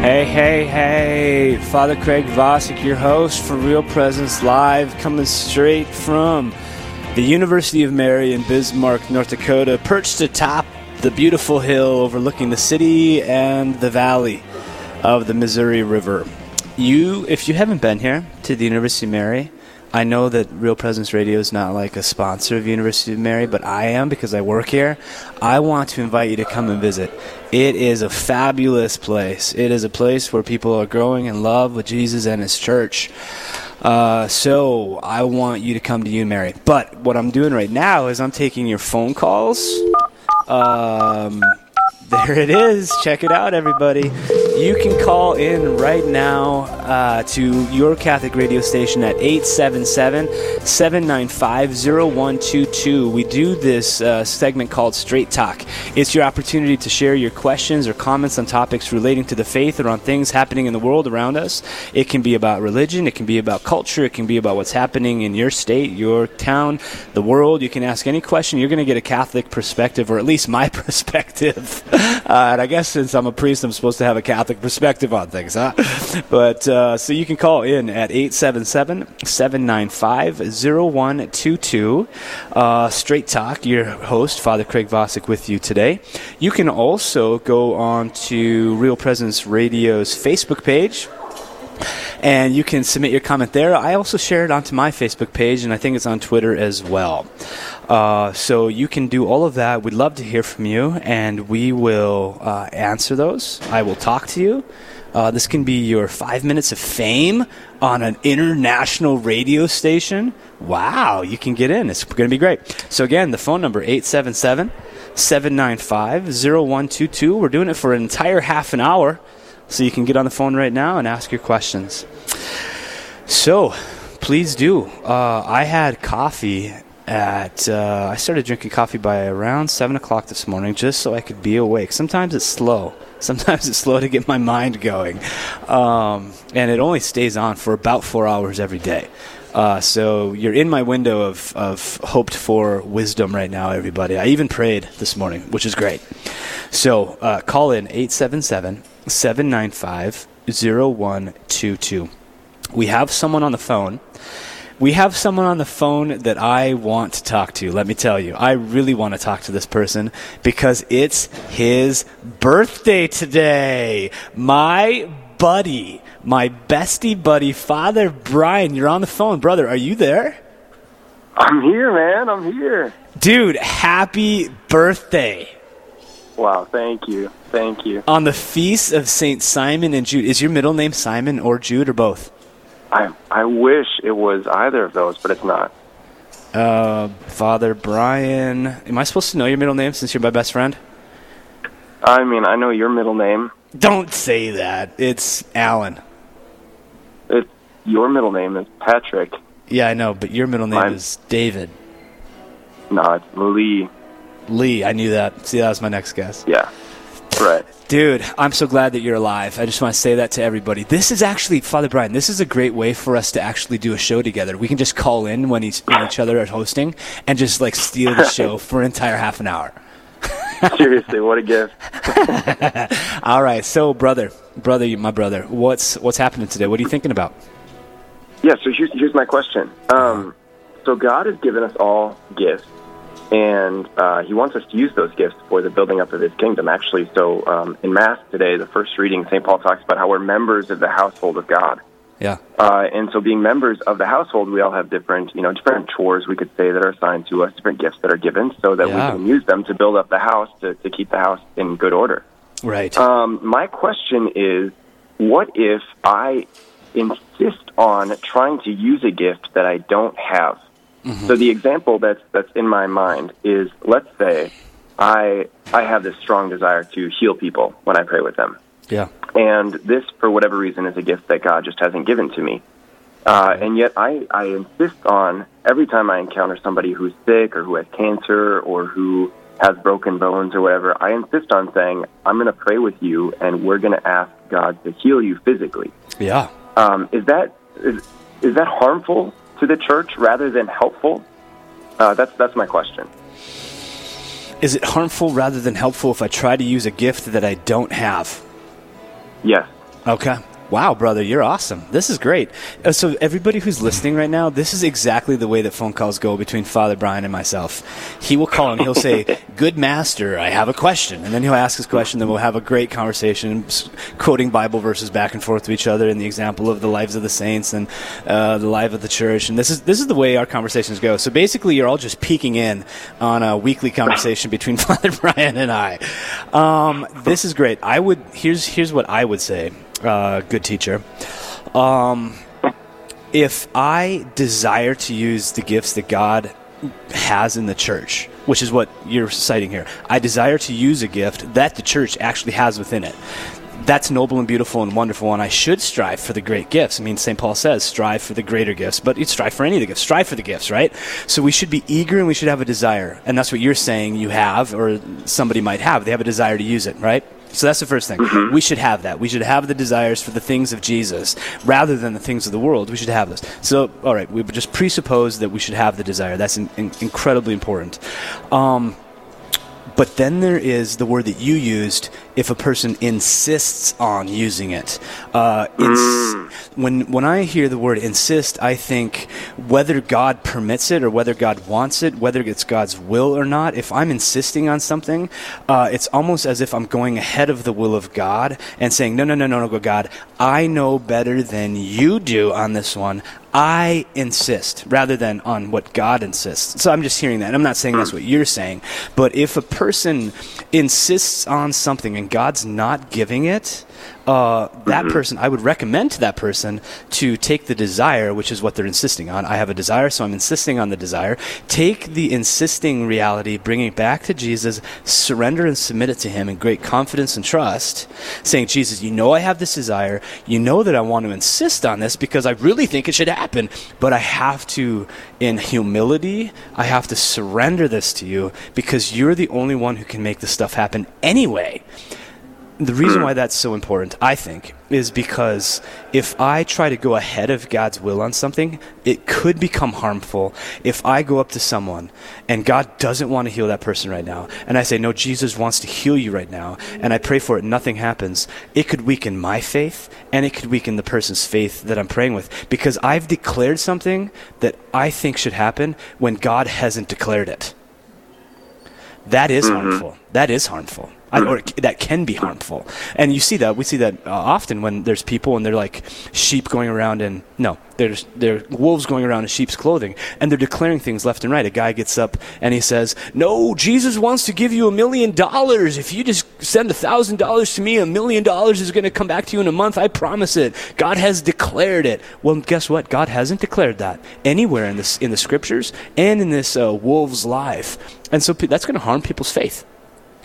Hey, hey, hey. Father Craig Vosick, your host for Real Presence Live, coming straight from the University of Mary in Bismarck, North Dakota, perched atop the beautiful hill overlooking the city and the valley of the Missouri River. You, if you haven't been here to the University of Mary, I know that Real Presence Radio is not like a sponsor of University of Mary, but I am because I work here. I want to invite you to come and visit. It is a fabulous place. It is a place where people are growing in love with Jesus and His church. Uh, so I want you to come to U Mary. But what I'm doing right now is I'm taking your phone calls. Um, there it is. Check it out, everybody. You can call in right now uh, to your Catholic radio station at 877 795 0122. We do this uh, segment called Straight Talk. It's your opportunity to share your questions or comments on topics relating to the faith or on things happening in the world around us. It can be about religion, it can be about culture, it can be about what's happening in your state, your town, the world. You can ask any question. You're going to get a Catholic perspective, or at least my *laughs* perspective. *laughs* Uh, and I guess since I'm a priest, I'm supposed to have a Catholic perspective on things, huh? But uh, so you can call in at 877 795 0122. Uh, Straight Talk, your host, Father Craig Vasek, with you today. You can also go on to Real Presence Radio's Facebook page and you can submit your comment there. I also share it onto my Facebook page, and I think it's on Twitter as well. Uh, so you can do all of that. We'd love to hear from you, and we will uh, answer those. I will talk to you. Uh, this can be your five minutes of fame on an international radio station. Wow, you can get in. It's going to be great. So, again, the phone number 877 795 0122. We're doing it for an entire half an hour. So you can get on the phone right now and ask your questions. So, please do. Uh, I had coffee at. Uh, I started drinking coffee by around seven o'clock this morning, just so I could be awake. Sometimes it's slow. *laughs* Sometimes it's slow to get my mind going, um, and it only stays on for about four hours every day. Uh, so you're in my window of, of hoped for wisdom right now, everybody. I even prayed this morning, which is great. So uh, call in 877 795 0122. We have someone on the phone. We have someone on the phone that I want to talk to. Let me tell you, I really want to talk to this person because it's his birthday today. My buddy, my bestie buddy, Father Brian, you're on the phone. Brother, are you there? I'm here, man. I'm here. Dude, happy birthday. Wow, thank you. Thank you. On the feast of St. Simon and Jude. Is your middle name Simon or Jude or both? I I wish it was either of those, but it's not. Uh, Father Brian. Am I supposed to know your middle name since you're my best friend? I mean, I know your middle name. Don't say that. It's Alan. It, your middle name is Patrick. Yeah, I know, but your middle name Mine- is David. No, it's Lee. Lee, I knew that. See, that was my next guess. Yeah. Right. Dude, I'm so glad that you're alive. I just want to say that to everybody. This is actually, Father Brian, this is a great way for us to actually do a show together. We can just call in when, he's, when each other are hosting and just like steal the show *laughs* for an entire half an hour. *laughs* Seriously, what a gift. *laughs* All right, so brother, brother, my brother, what's what's happening today? What are you thinking about? Yeah, so here's, here's my question. Um, so God has given us all gifts, and uh, He wants us to use those gifts for the building up of His kingdom, actually. So um, in Mass today, the first reading, St. Paul talks about how we're members of the household of God. Yeah. Uh, and so, being members of the household, we all have different, you know, different chores we could say that are assigned to us, different gifts that are given, so that Yeah. we can use them to build up the house to, to keep the house in good order. Right. Um, my question is, what if I insist on trying to use a gift that I don't have? So the example that's that's in my mind is, let's say, I I have this strong desire to heal people when I pray with them. Yeah. And this, for whatever reason, is a gift that God just hasn't given to me. Uh, and yet, I, I insist on every time I encounter somebody who's sick or who has cancer or who has broken bones or whatever, I insist on saying, I'm going to pray with you and we're going to ask God to heal you physically. Yeah. Um, is, that, is, is that harmful to the church rather than helpful? Uh, that's, that's my question. Is it harmful rather than helpful if I try to use a gift that I don't have? Yes. Okay. Wow, brother, you're awesome. This is great. Uh, So, everybody who's listening right now, this is exactly the way that phone calls go between Father Brian and myself. He will call and he'll say, *laughs* Good master, I have a question. And then he'll ask his question, then we'll have a great conversation, quoting Bible verses back and forth to each other and the example of the lives of the saints and uh, the life of the church. And this is, this is the way our conversations go. So, basically, you're all just peeking in on a weekly conversation *laughs* between *laughs* Father Brian and I. Um, this is great. I would, here's, here's what I would say uh, good teacher. Um, if I desire to use the gifts that God has in the church, which is what you're citing here, I desire to use a gift that the church actually has within it. That's noble and beautiful and wonderful, and I should strive for the great gifts. I mean, St. Paul says, strive for the greater gifts, but you strive for any of the gifts. Strive for the gifts, right? So we should be eager and we should have a desire. And that's what you're saying you have, or somebody might have. They have a desire to use it, right? So that's the first thing. We should have that. We should have the desires for the things of Jesus rather than the things of the world. We should have this. So, all right, we just presuppose that we should have the desire. That's in, in- incredibly important. Um, but then there is the word that you used if a person insists on using it. Uh, ins- when, when I hear the word insist, I think whether God permits it or whether God wants it, whether it's God's will or not, if I'm insisting on something, uh, it's almost as if I'm going ahead of the will of God and saying, no, no, no, no, no, God, I know better than you do on this one. I insist rather than on what God insists. So I'm just hearing that. I'm not saying that's what you're saying. But if a person insists on something and God's not giving it, uh, that person, I would recommend to that person to take the desire, which is what they're insisting on. I have a desire, so I'm insisting on the desire. Take the insisting reality, bring it back to Jesus, surrender and submit it to Him in great confidence and trust, saying, Jesus, you know I have this desire. You know that I want to insist on this because I really think it should happen, but I have to, in humility, I have to surrender this to you because you're the only one who can make this stuff happen anyway. The reason hmm. why that's so important, I think, is because if I try to go ahead of God's will on something, it could become harmful if I go up to someone and God doesn't want to heal that person right now, and I say, No, Jesus wants to heal you right now, and I pray for it, nothing happens. It could weaken my faith, and it could weaken the person's faith that I'm praying with, because I've declared something that I think should happen when God hasn't declared it. That is mm-hmm. harmful. That is harmful. I, or that can be harmful. And you see that. We see that uh, often when there's people and they're like sheep going around and no, there's, they're wolves going around in sheep's clothing and they're declaring things left and right. A guy gets up and he says, No, Jesus wants to give you a million dollars. If you just send a thousand dollars to me, a million dollars is going to come back to you in a month. I promise it. God has declared it. Well, guess what? God hasn't declared that anywhere in, this, in the scriptures and in this uh, wolf's life. And so pe- that's going to harm people's faith.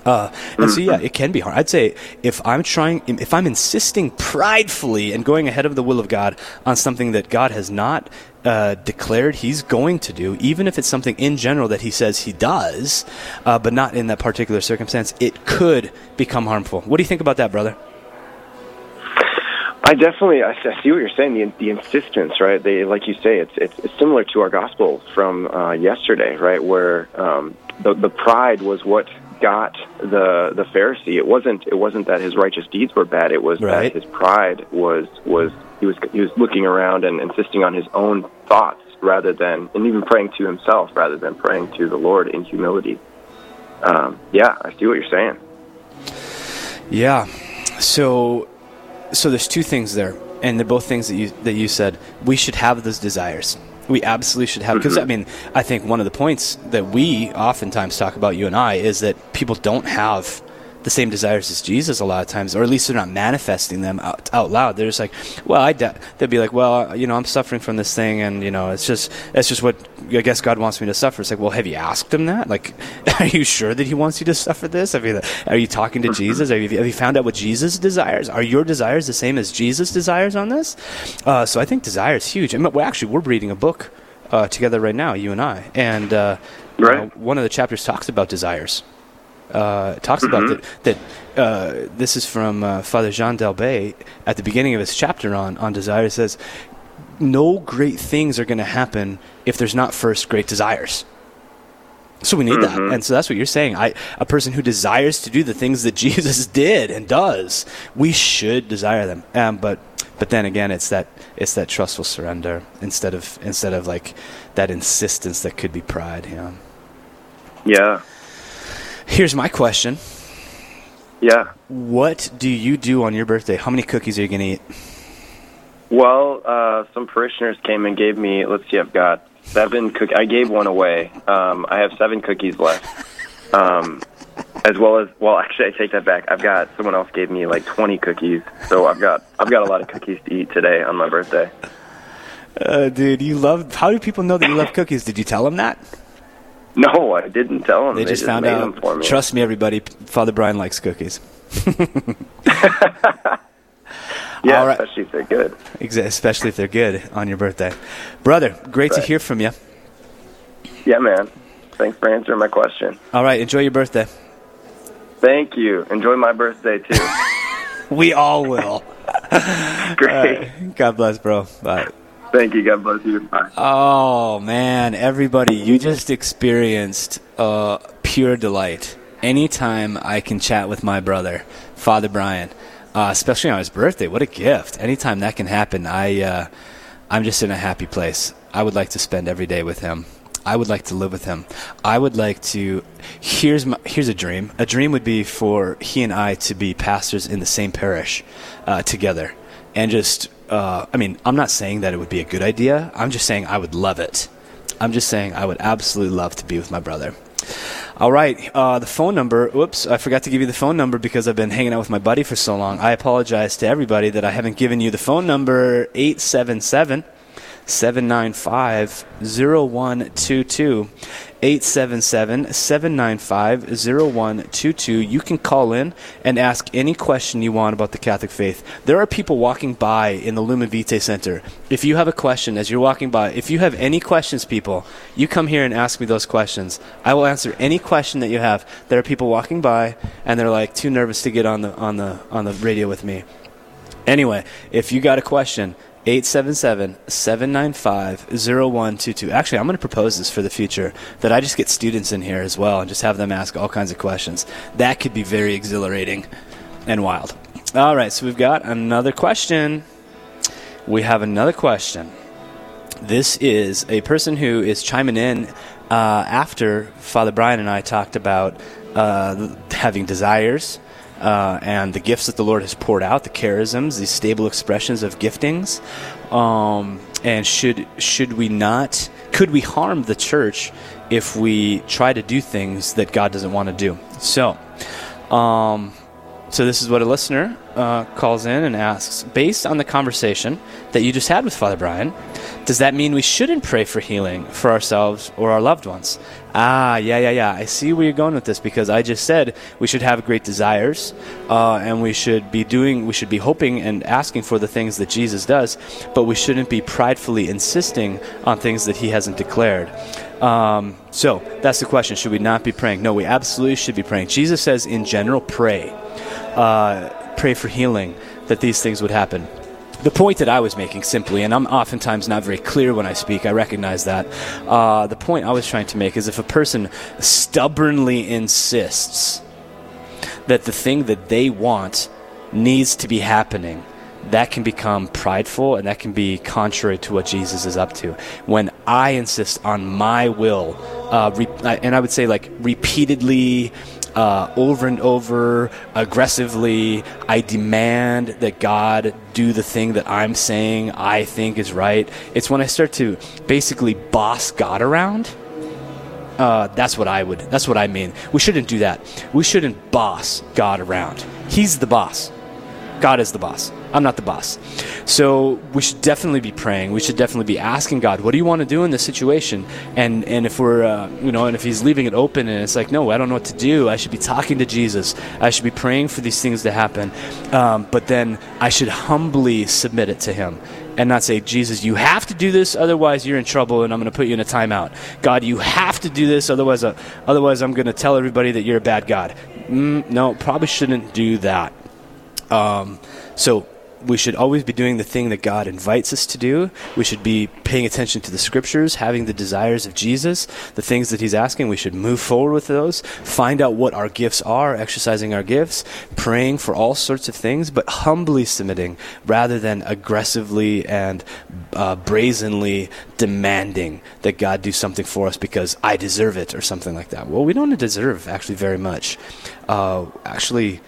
Uh, and so, yeah, it can be hard. I'd say if I'm trying, if I'm insisting pridefully and going ahead of the will of God on something that God has not uh, declared He's going to do, even if it's something in general that He says He does, uh, but not in that particular circumstance, it could become harmful. What do you think about that, brother? I definitely I see what you're saying. The, the insistence, right? They, like you say, it's, it's similar to our gospel from uh, yesterday, right? Where um, the the pride was what got the the Pharisee. It wasn't it wasn't that his righteous deeds were bad. It was Right. that his pride was was he was he was looking around and insisting on his own thoughts rather than and even praying to himself rather than praying to the Lord in humility. Um, yeah, I see what you're saying. Yeah. So, so there's two things there, and they're both things that you that you said. We should have those desires. We absolutely should have because I mm-hmm. mean I think one of the points that we oftentimes talk about you and I is that people don't have the same desires as Jesus a lot of times, or at least they're not manifesting them out, out loud. They're just like, well, I de-. they'll be like, well, you know, I'm suffering from this thing, and you know, it's just it's just what I guess God wants me to suffer. It's like, well, have you asked him that? Like, *laughs* are you sure that he wants you to suffer this? Have you, are you talking to Jesus? Have you, have you found out what Jesus desires? Are your desires the same as Jesus desires on this? Uh, so I think desire is huge. I mean, well, actually, we're reading a book uh, together right now, you and I, and uh, right. one of the chapters talks about desires uh, talks about Mhm. that. That uh, this is from uh, Father Jean d'Elbée at the beginning of his chapter on on desire. It says, "No great things are going to happen if there's not first great desires." So we need that, Mhm. and so that's what you're saying. I, a person who desires to do the things that *laughs* Jesus did and does, we should desire them. Um, but but then again, it's that it's that trustful surrender instead of instead of like that insistence that could be pride. Yeah. Yeah. Here's my question. Yeah. What do you do on your birthday? How many cookies are you going to eat? Well, uh, some parishioners came and gave me. Let's see, I've got seven cook. I gave one away. Um, I have seven cookies left. Um, as well as well, actually, I take that back. I've got someone else gave me like twenty cookies, so I've got I've got a lot of cookies to eat today on my birthday. Uh, dude, you love. How do people know that you love cookies? Did you tell them that? No, I didn't tell them. They, just found made out. for me. Trust me, everybody. Father Brian likes cookies. *laughs* yeah, All right. especially if they're good. Especially if they're good on your birthday, brother. Great to hear from you. Yeah, man. Thanks for answering my question. All right, enjoy your birthday. Thank you. Enjoy my birthday too. *laughs* We all will. *laughs* Great. God bless, bro. Bye. Thank you. God bless you. Bye. Oh man, everybody, you just experienced uh, pure delight. Anytime I can chat with my brother, Father Brian, uh, especially on his birthday, what a gift! Anytime that can happen, I uh, I'm just in a happy place. I would like to spend every day with him. I would like to live with him. I would like to. Here's my, here's a dream. A dream would be for he and I to be pastors in the same parish uh, together, and just. Uh, I mean, I'm not saying that it would be a good idea. I'm just saying I would love it. I'm just saying I would absolutely love to be with my brother. All right, uh, the phone number. Whoops, I forgot to give you the phone number because I've been hanging out with my buddy for so long. I apologize to everybody that I haven't given you the phone number 877 795 0122. 877 795 0122. You can call in and ask any question you want about the Catholic faith. There are people walking by in the Lumen Vitae Center. If you have a question as you're walking by, if you have any questions, people, you come here and ask me those questions. I will answer any question that you have. There are people walking by and they're like too nervous to get on the on the on the radio with me. Anyway, if you got a question, 877-795-0122. Actually, I'm going to propose this for the future that I just get students in here as well and just have them ask all kinds of questions. That could be very exhilarating and wild. All right, so we've got another question. We have another question. This is a person who is chiming in uh, after Father Brian and I talked about uh, having desires uh, and the gifts that the Lord has poured out, the charisms, these stable expressions of giftings. Um, and should should we not? Could we harm the church if we try to do things that God doesn't want to do? So, um, so this is what a listener uh, calls in and asks: Based on the conversation that you just had with Father Brian, does that mean we shouldn't pray for healing for ourselves or our loved ones? Ah, yeah, yeah, yeah. I see where you're going with this because I just said we should have great desires, uh, and we should be doing, we should be hoping and asking for the things that Jesus does, but we shouldn't be pridefully insisting on things that He hasn't declared. Um, so that's the question: Should we not be praying? No, we absolutely should be praying. Jesus says, in general, pray, uh, pray for healing, that these things would happen the point that I was making simply, and I'm oftentimes not very clear when I speak, I recognize that. Uh, the point I was trying to make is if a person stubbornly insists that the thing that they want needs to be happening, that can become prideful and that can be contrary to what Jesus is up to. When I insist on my will, uh, re- and I would say like repeatedly uh, over and over, aggressively. I demand that God do the thing that I'm saying I think is right. It's when I start to basically boss God around. Uh, that's what I would. That's what I mean. We shouldn't do that. We shouldn't boss God around. He's the boss. God is the boss. I'm not the boss. So we should definitely be praying. We should definitely be asking God, what do you want to do in this situation? And and if we're uh, you know, and if He's leaving it open, and it's like, no, I don't know what to do. I should be talking to Jesus. I should be praying for these things to happen. Um, but then I should humbly submit it to Him and not say, Jesus, you have to do this, otherwise you're in trouble, and I'm going to put you in a timeout. God, you have to do this, otherwise, uh, otherwise I'm going to tell everybody that you're a bad God. Mm, no, probably shouldn't do that. Um, so we should always be doing the thing that God invites us to do. We should be paying attention to the scriptures, having the desires of Jesus, the things that He's asking. We should move forward with those, find out what our gifts are, exercising our gifts, praying for all sorts of things, but humbly submitting rather than aggressively and uh, brazenly demanding that God do something for us because I deserve it or something like that. Well, we don't deserve actually very much. Uh, actually,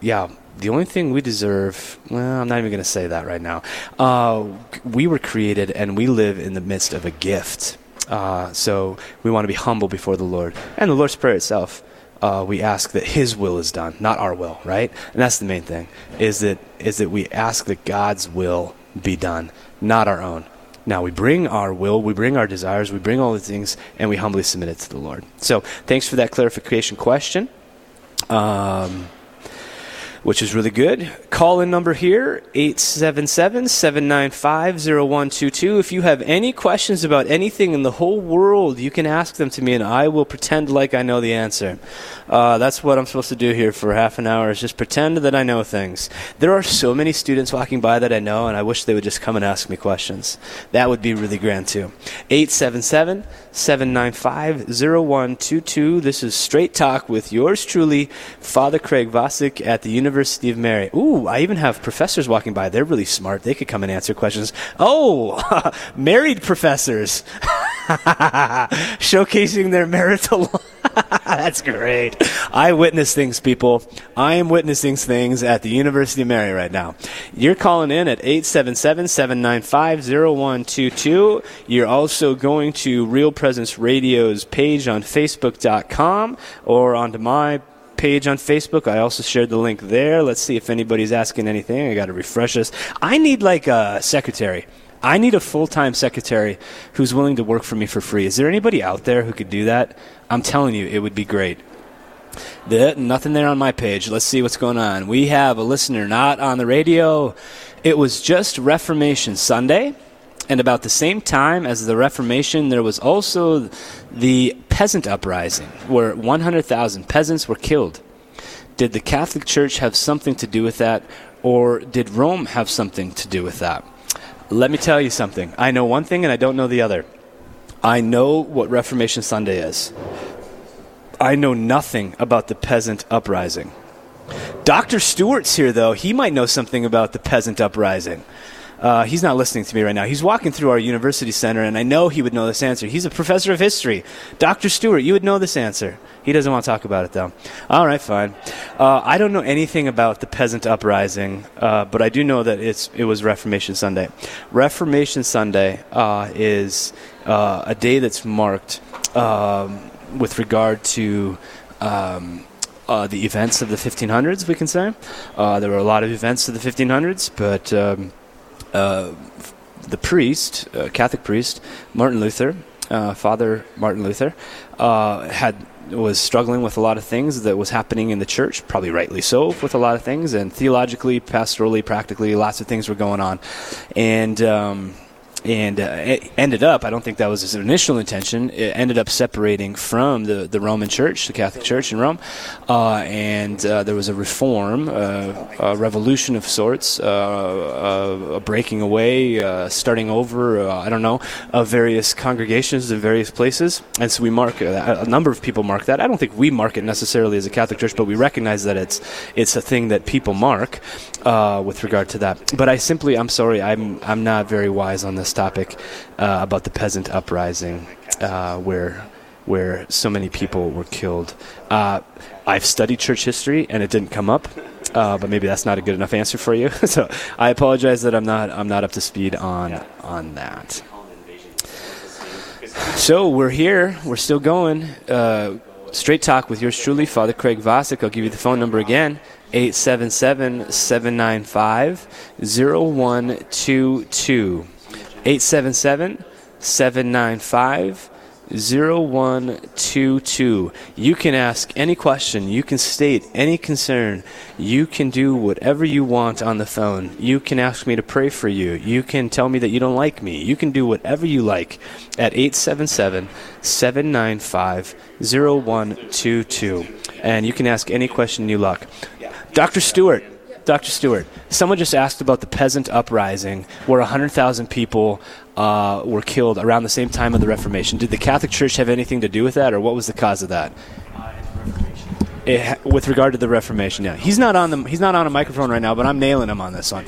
yeah the only thing we deserve, well, I'm not even going to say that right now. Uh, we were created and we live in the midst of a gift. Uh, so we want to be humble before the Lord. And the Lord's Prayer itself, uh, we ask that His will is done, not our will, right? And that's the main thing, is that, is that we ask that God's will be done, not our own. Now we bring our will, we bring our desires, we bring all the things, and we humbly submit it to the Lord. So thanks for that clarification question. Um, which is really good. Call in number here, 877 795 0122. If you have any questions about anything in the whole world, you can ask them to me and I will pretend like I know the answer. Uh, that's what I'm supposed to do here for half an hour, is just pretend that I know things. There are so many students walking by that I know, and I wish they would just come and ask me questions. That would be really grand too. 877 795 0122. This is Straight Talk with yours truly, Father Craig Vasek at the University of Mary. Ooh, I even have professors walking by. They're really smart. They could come and answer questions. Oh, *laughs* married professors. *laughs* Showcasing their marital *laughs* That's great. I witness things, people. I am witnessing things at the University of Mary right now. You're calling in at 877 795 0122. You're also going to Real Presence Radio's page on Facebook.com or onto my page on Facebook. I also shared the link there. Let's see if anybody's asking anything. I got to refresh this. I need like a secretary. I need a full time secretary who's willing to work for me for free. Is there anybody out there who could do that? I'm telling you, it would be great. The, nothing there on my page. Let's see what's going on. We have a listener not on the radio. It was just Reformation Sunday, and about the same time as the Reformation, there was also the peasant uprising, where 100,000 peasants were killed. Did the Catholic Church have something to do with that, or did Rome have something to do with that? Let me tell you something. I know one thing and I don't know the other. I know what Reformation Sunday is. I know nothing about the peasant uprising. Dr. Stewart's here, though. He might know something about the peasant uprising. Uh, he's not listening to me right now. He's walking through our university center, and I know he would know this answer. He's a professor of history. Dr. Stewart, you would know this answer. He doesn't want to talk about it, though. All right, fine. Uh, I don't know anything about the peasant uprising, uh, but I do know that it's it was Reformation Sunday. Reformation Sunday uh, is uh, a day that's marked um, with regard to. Um, uh, the events of the 1500s, we can say. Uh, there were a lot of events of the 1500s, but um, uh, the priest, uh, Catholic priest, Martin Luther, uh, Father Martin Luther, had was struggling with a lot of things that was happening in the church, probably rightly so, with a lot of things, and theologically, pastorally, practically, lots of things were going on, and um, and uh, it ended up, I don't think that was his initial intention, it ended up separating from the, the Roman Church, the Catholic Church in Rome, uh, and uh, there was a reform, uh, a revolution of sorts, uh, a breaking away, uh, starting over, I don't know, of various congregations in various places. And so we mark, a number of people mark that. I don't think we mark it necessarily as a Catholic Church, but we recognize that it's, it's a thing that people mark with regard to that. But I simply, I'm sorry, I'm, I'm not very wise on this topic uh, about the peasant uprising, uh, where where so many people were killed. Uh, I've studied church history and it didn't come up, uh, but maybe that's not a good enough answer for you. *laughs* so I apologize that I'm not I'm not up to speed on on that. So we're here. We're still going. Uh, straight talk with yours truly, Father Craig Vasek. I'll give you the phone number again 877 795 0122. 877 795 0122. You can ask any question, you can state any concern, you can do whatever you want on the phone. You can ask me to pray for you, you can tell me that you don't like me, you can do whatever you like at 877 795 0122. And you can ask any question you like. Dr. Stewart, Dr. Stewart, someone just asked about the peasant uprising where 100,000 people uh, were killed around the same time of the Reformation. Did the Catholic Church have anything to do with that, or what was the cause of that? It, with regard to the Reformation, yeah, he's not on the he's not on a microphone right now, but I'm nailing him on this one.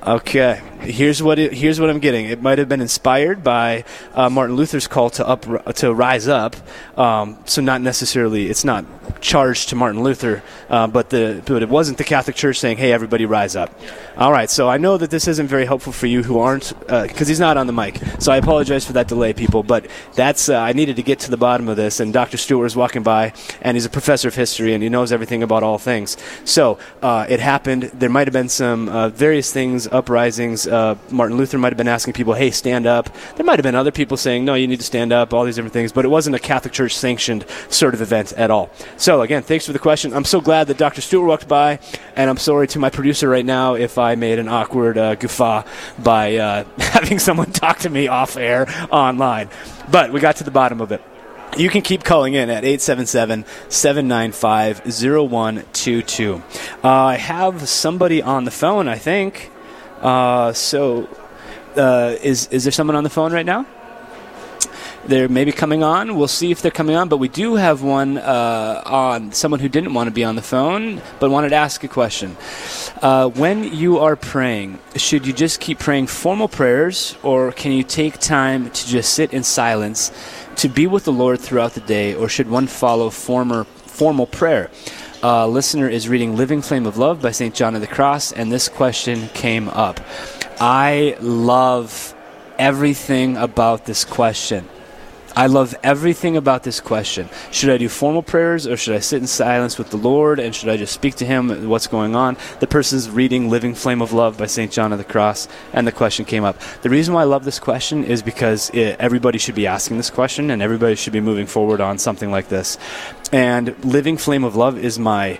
Okay, here's what it, here's what I'm getting. It might have been inspired by uh, Martin Luther's call to up to rise up. Um, so not necessarily, it's not charged to Martin Luther, uh, but the but it wasn't the Catholic Church saying, "Hey, everybody, rise up." All right. So I know that this isn't very helpful for you who aren't because he's not on the mic. So I apologize for that delay, people. But that's uh, I needed to get to the bottom of this, and Dr. Stewart was walking by, and he's a professor of history, and he knows everything about all things. So uh, it happened. There might have been some uh, various things, uprisings. Uh, Martin Luther might have been asking people, "Hey, stand up." There might have been other people saying, "No, you need to stand up." All these different things, but it wasn't a Catholic Church sanctioned sort of event at all. So again, thanks for the question. I'm so glad that Dr. Stewart walked by, and I'm sorry to my producer right now if I made an awkward uh, guffaw by uh, *laughs* having someone talk to me off air online. But we got to the bottom of it. You can keep calling in at 877 795 0122. I have somebody on the phone, I think. Uh, so, uh, is, is there someone on the phone right now? They're maybe coming on. We'll see if they're coming on. But we do have one uh, on someone who didn't want to be on the phone but wanted to ask a question. Uh, when you are praying, should you just keep praying formal prayers, or can you take time to just sit in silence to be with the Lord throughout the day, or should one follow former formal prayer? Uh, listener is reading Living Flame of Love by St. John of the Cross, and this question came up. I love everything about this question. I love everything about this question. Should I do formal prayers or should I sit in silence with the Lord and should I just speak to Him what's going on? The person's reading Living Flame of Love by St. John of the Cross, and the question came up. The reason why I love this question is because it, everybody should be asking this question and everybody should be moving forward on something like this. And Living Flame of Love is my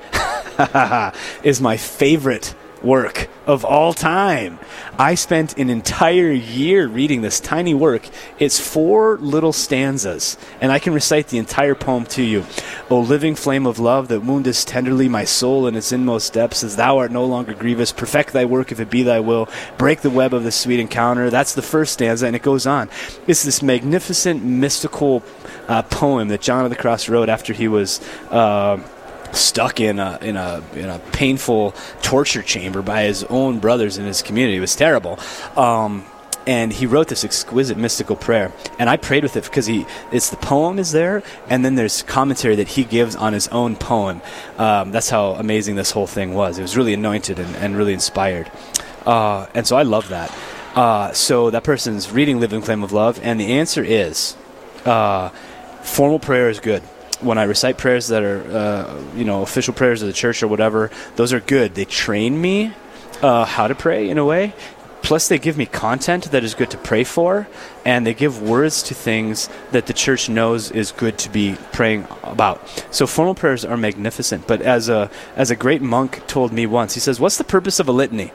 *laughs* is my favorite work of all time. I spent an entire year reading this tiny work. It's four little stanzas, and I can recite the entire poem to you. O living flame of love that woundest tenderly my soul in its inmost depths, as thou art no longer grievous, perfect thy work if it be thy will, break the web of the sweet encounter. That's the first stanza, and it goes on. It's this magnificent, mystical uh, poem that John of the Cross wrote after he was. Uh, stuck in a in a in a painful torture chamber by his own brothers in his community. It was terrible. Um, and he wrote this exquisite mystical prayer. And i prayed with it because he it's the poem is there and then there's commentary that he gives on his own poem. Um, that's how amazing this whole thing was. It was really anointed and, and really inspired. Uh, and so i love that. Uh, so that person's reading living flame of love and the answer is uh, formal prayer is good when I recite prayers that are, uh, you know, official prayers of the church or whatever, those are good. They train me uh, how to pray in a way. Plus, they give me content that is good to pray for, and they give words to things that the church knows is good to be praying about. So, formal prayers are magnificent. But as a as a great monk told me once, he says, "What's the purpose of a litany?"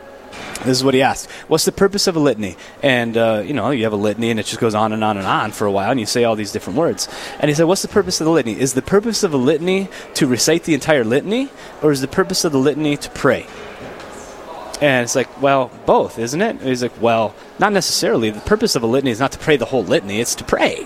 This is what he asked. What's the purpose of a litany? And, uh, you know, you have a litany and it just goes on and on and on for a while and you say all these different words. And he said, What's the purpose of the litany? Is the purpose of a litany to recite the entire litany or is the purpose of the litany to pray? And it's like, well, both, isn't it? And he's like, well, not necessarily. The purpose of a litany is not to pray the whole litany, it's to pray.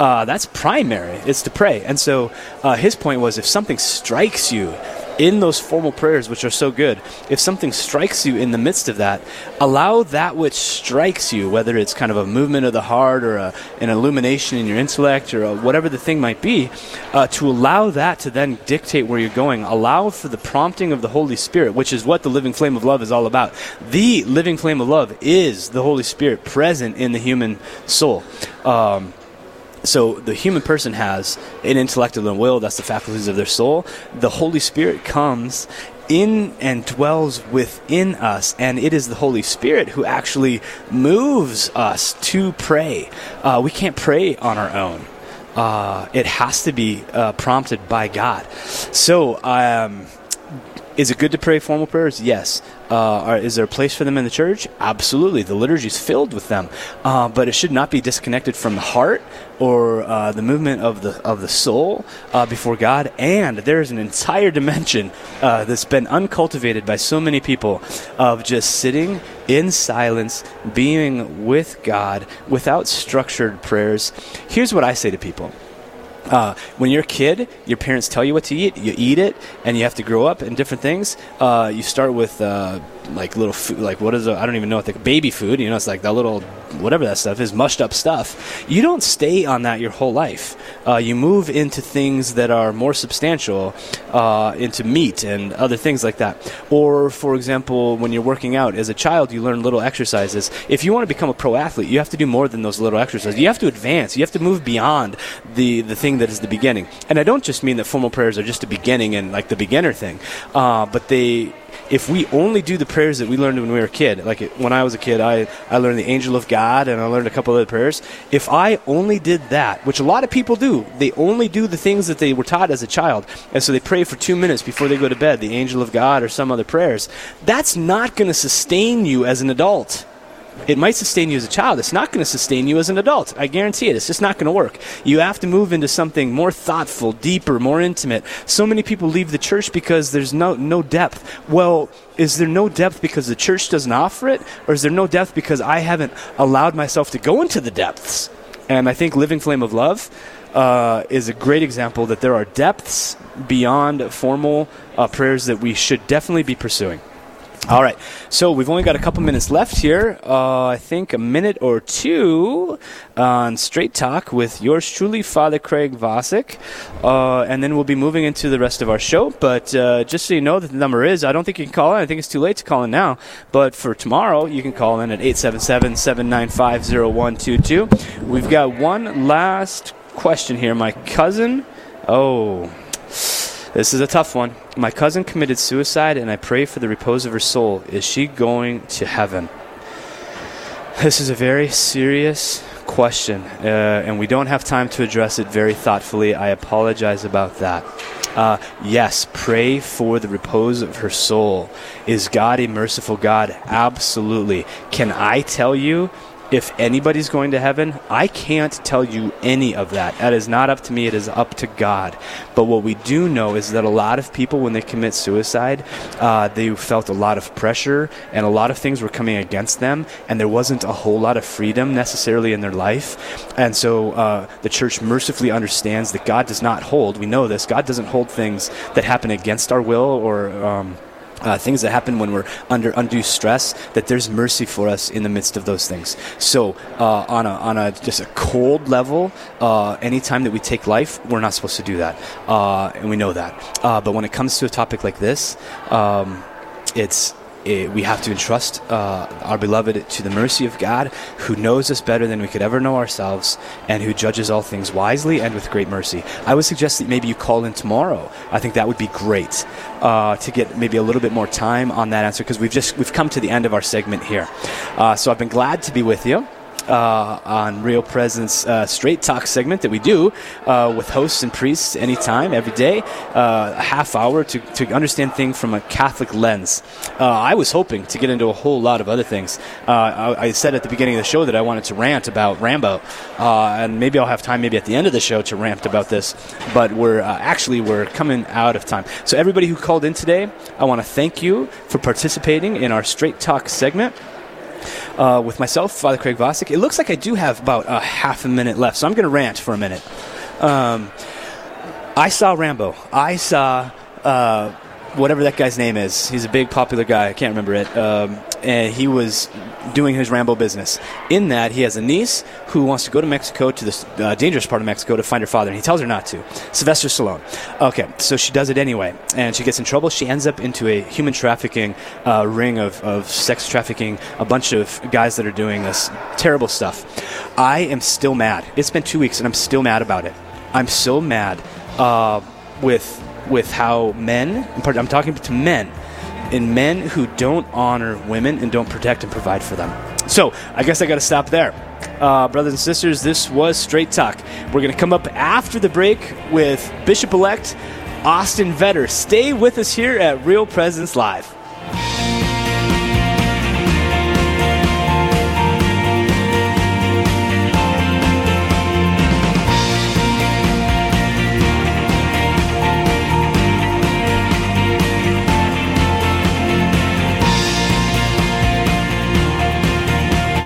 Uh, that's primary, it's to pray. And so uh, his point was if something strikes you, in those formal prayers, which are so good, if something strikes you in the midst of that, allow that which strikes you, whether it's kind of a movement of the heart or a, an illumination in your intellect or a, whatever the thing might be, uh, to allow that to then dictate where you're going. Allow for the prompting of the Holy Spirit, which is what the living flame of love is all about. The living flame of love is the Holy Spirit present in the human soul. Um, so the human person has an intellect and a will, that's the faculties of their soul. The Holy Spirit comes in and dwells within us, and it is the Holy Spirit who actually moves us to pray. Uh, we can't pray on our own. Uh, it has to be uh, prompted by God. So, um, is it good to pray formal prayers? Yes. Uh, are, is there a place for them in the church? Absolutely. The liturgy is filled with them, uh, but it should not be disconnected from the heart or uh, the movement of the of the soul uh, before God. And there is an entire dimension uh, that's been uncultivated by so many people of just sitting in silence, being with God without structured prayers. Here's what I say to people. Uh, when you're a kid, your parents tell you what to eat, you eat it, and you have to grow up in different things. Uh, you start with uh, like little food, like what is I don't even know what the baby food. You know, it's like that little whatever that stuff is, mushed up stuff. You don't stay on that your whole life. Uh, you move into things that are more substantial, uh, into meat and other things like that. Or, for example, when you're working out as a child, you learn little exercises. If you want to become a pro athlete, you have to do more than those little exercises. You have to advance. You have to move beyond the the thing that is the beginning. And I don't just mean that formal prayers are just a beginning and like the beginner thing, uh, but they if we only do the prayers that we learned when we were a kid, like when I was a kid, I, I learned the angel of God and I learned a couple other prayers. If I only did that, which a lot of people do, they only do the things that they were taught as a child. And so they pray for two minutes before they go to bed, the angel of God or some other prayers. That's not going to sustain you as an adult. It might sustain you as a child. It's not going to sustain you as an adult. I guarantee it. It's just not going to work. You have to move into something more thoughtful, deeper, more intimate. So many people leave the church because there's no no depth. Well, is there no depth because the church doesn't offer it, or is there no depth because I haven't allowed myself to go into the depths? And I think Living Flame of Love uh, is a great example that there are depths beyond formal uh, prayers that we should definitely be pursuing. All right. So we've only got a couple minutes left here. Uh, I think a minute or two on Straight Talk with yours truly, Father Craig Vasek. Uh, and then we'll be moving into the rest of our show. But uh, just so you know that the number is, I don't think you can call in. I think it's too late to call in now. But for tomorrow, you can call in at 877 795 0122. We've got one last question here. My cousin. Oh. This is a tough one. My cousin committed suicide, and I pray for the repose of her soul. Is she going to heaven? This is a very serious question, uh, and we don't have time to address it very thoughtfully. I apologize about that. Uh, yes, pray for the repose of her soul. Is God a merciful God? Absolutely. Can I tell you if anybody's going to heaven, I can't tell you any of that. That is not up to me, it is up to God. But what we do know is that a lot of people, when they commit suicide, uh, they felt a lot of pressure and a lot of things were coming against them, and there wasn't a whole lot of freedom necessarily in their life. And so uh, the church mercifully understands that God does not hold, we know this, God doesn't hold things that happen against our will or. Um, uh, things that happen when we're under undue stress, that there's mercy for us in the midst of those things. So, uh, on a on a just a cold level, uh, anytime that we take life, we're not supposed to do that, uh, and we know that. Uh, but when it comes to a topic like this, um, it's it, we have to entrust uh, our beloved to the mercy of God, who knows us better than we could ever know ourselves, and who judges all things wisely and with great mercy. I would suggest that maybe you call in tomorrow. I think that would be great uh, to get maybe a little bit more time on that answer because we've just we've come to the end of our segment here. Uh, so I've been glad to be with you uh, on Real Presence uh, Straight Talk segment that we do uh, with hosts and priests anytime, every day, uh, a half hour to, to understand things from a Catholic lens. Uh, I was hoping to get into a whole lot of other things. Uh, I, I, said at the beginning of the show that I wanted to rant about Rambo, and maybe I'll have time maybe at the end of the show to rant about this, but we're actually we're coming out of time. So everybody who called in today, I want to thank you for participating in our Straight Talk segment uh, with myself, Father Craig Vasek. It looks like I do have about a half a minute left, so I'm going to rant for a minute. Um, I saw Rambo. I saw uh, whatever that guy's name is. He's a big popular guy. I can't remember it. Um, and he was doing his Rambo business. In that, he has a niece who wants to go to Mexico to the uh, dangerous part of Mexico to find her father, and he tells her not to. Sylvester Stallone. Okay, so she does it anyway, and she gets in trouble. She ends up into a human trafficking uh, ring of, of sex trafficking, a bunch of guys that are doing this terrible stuff. I am still mad. It's been two weeks, and I'm still mad about it. I'm so mad uh, with with how men, I'm talking to men, and men who don't honor women and don't protect and provide for them. So I guess I got to stop there. Uh, brothers and sisters, this was Straight Talk. We're going to come up after the break with Bishop elect Austin Vetter. Stay with us here at Real Presence Live.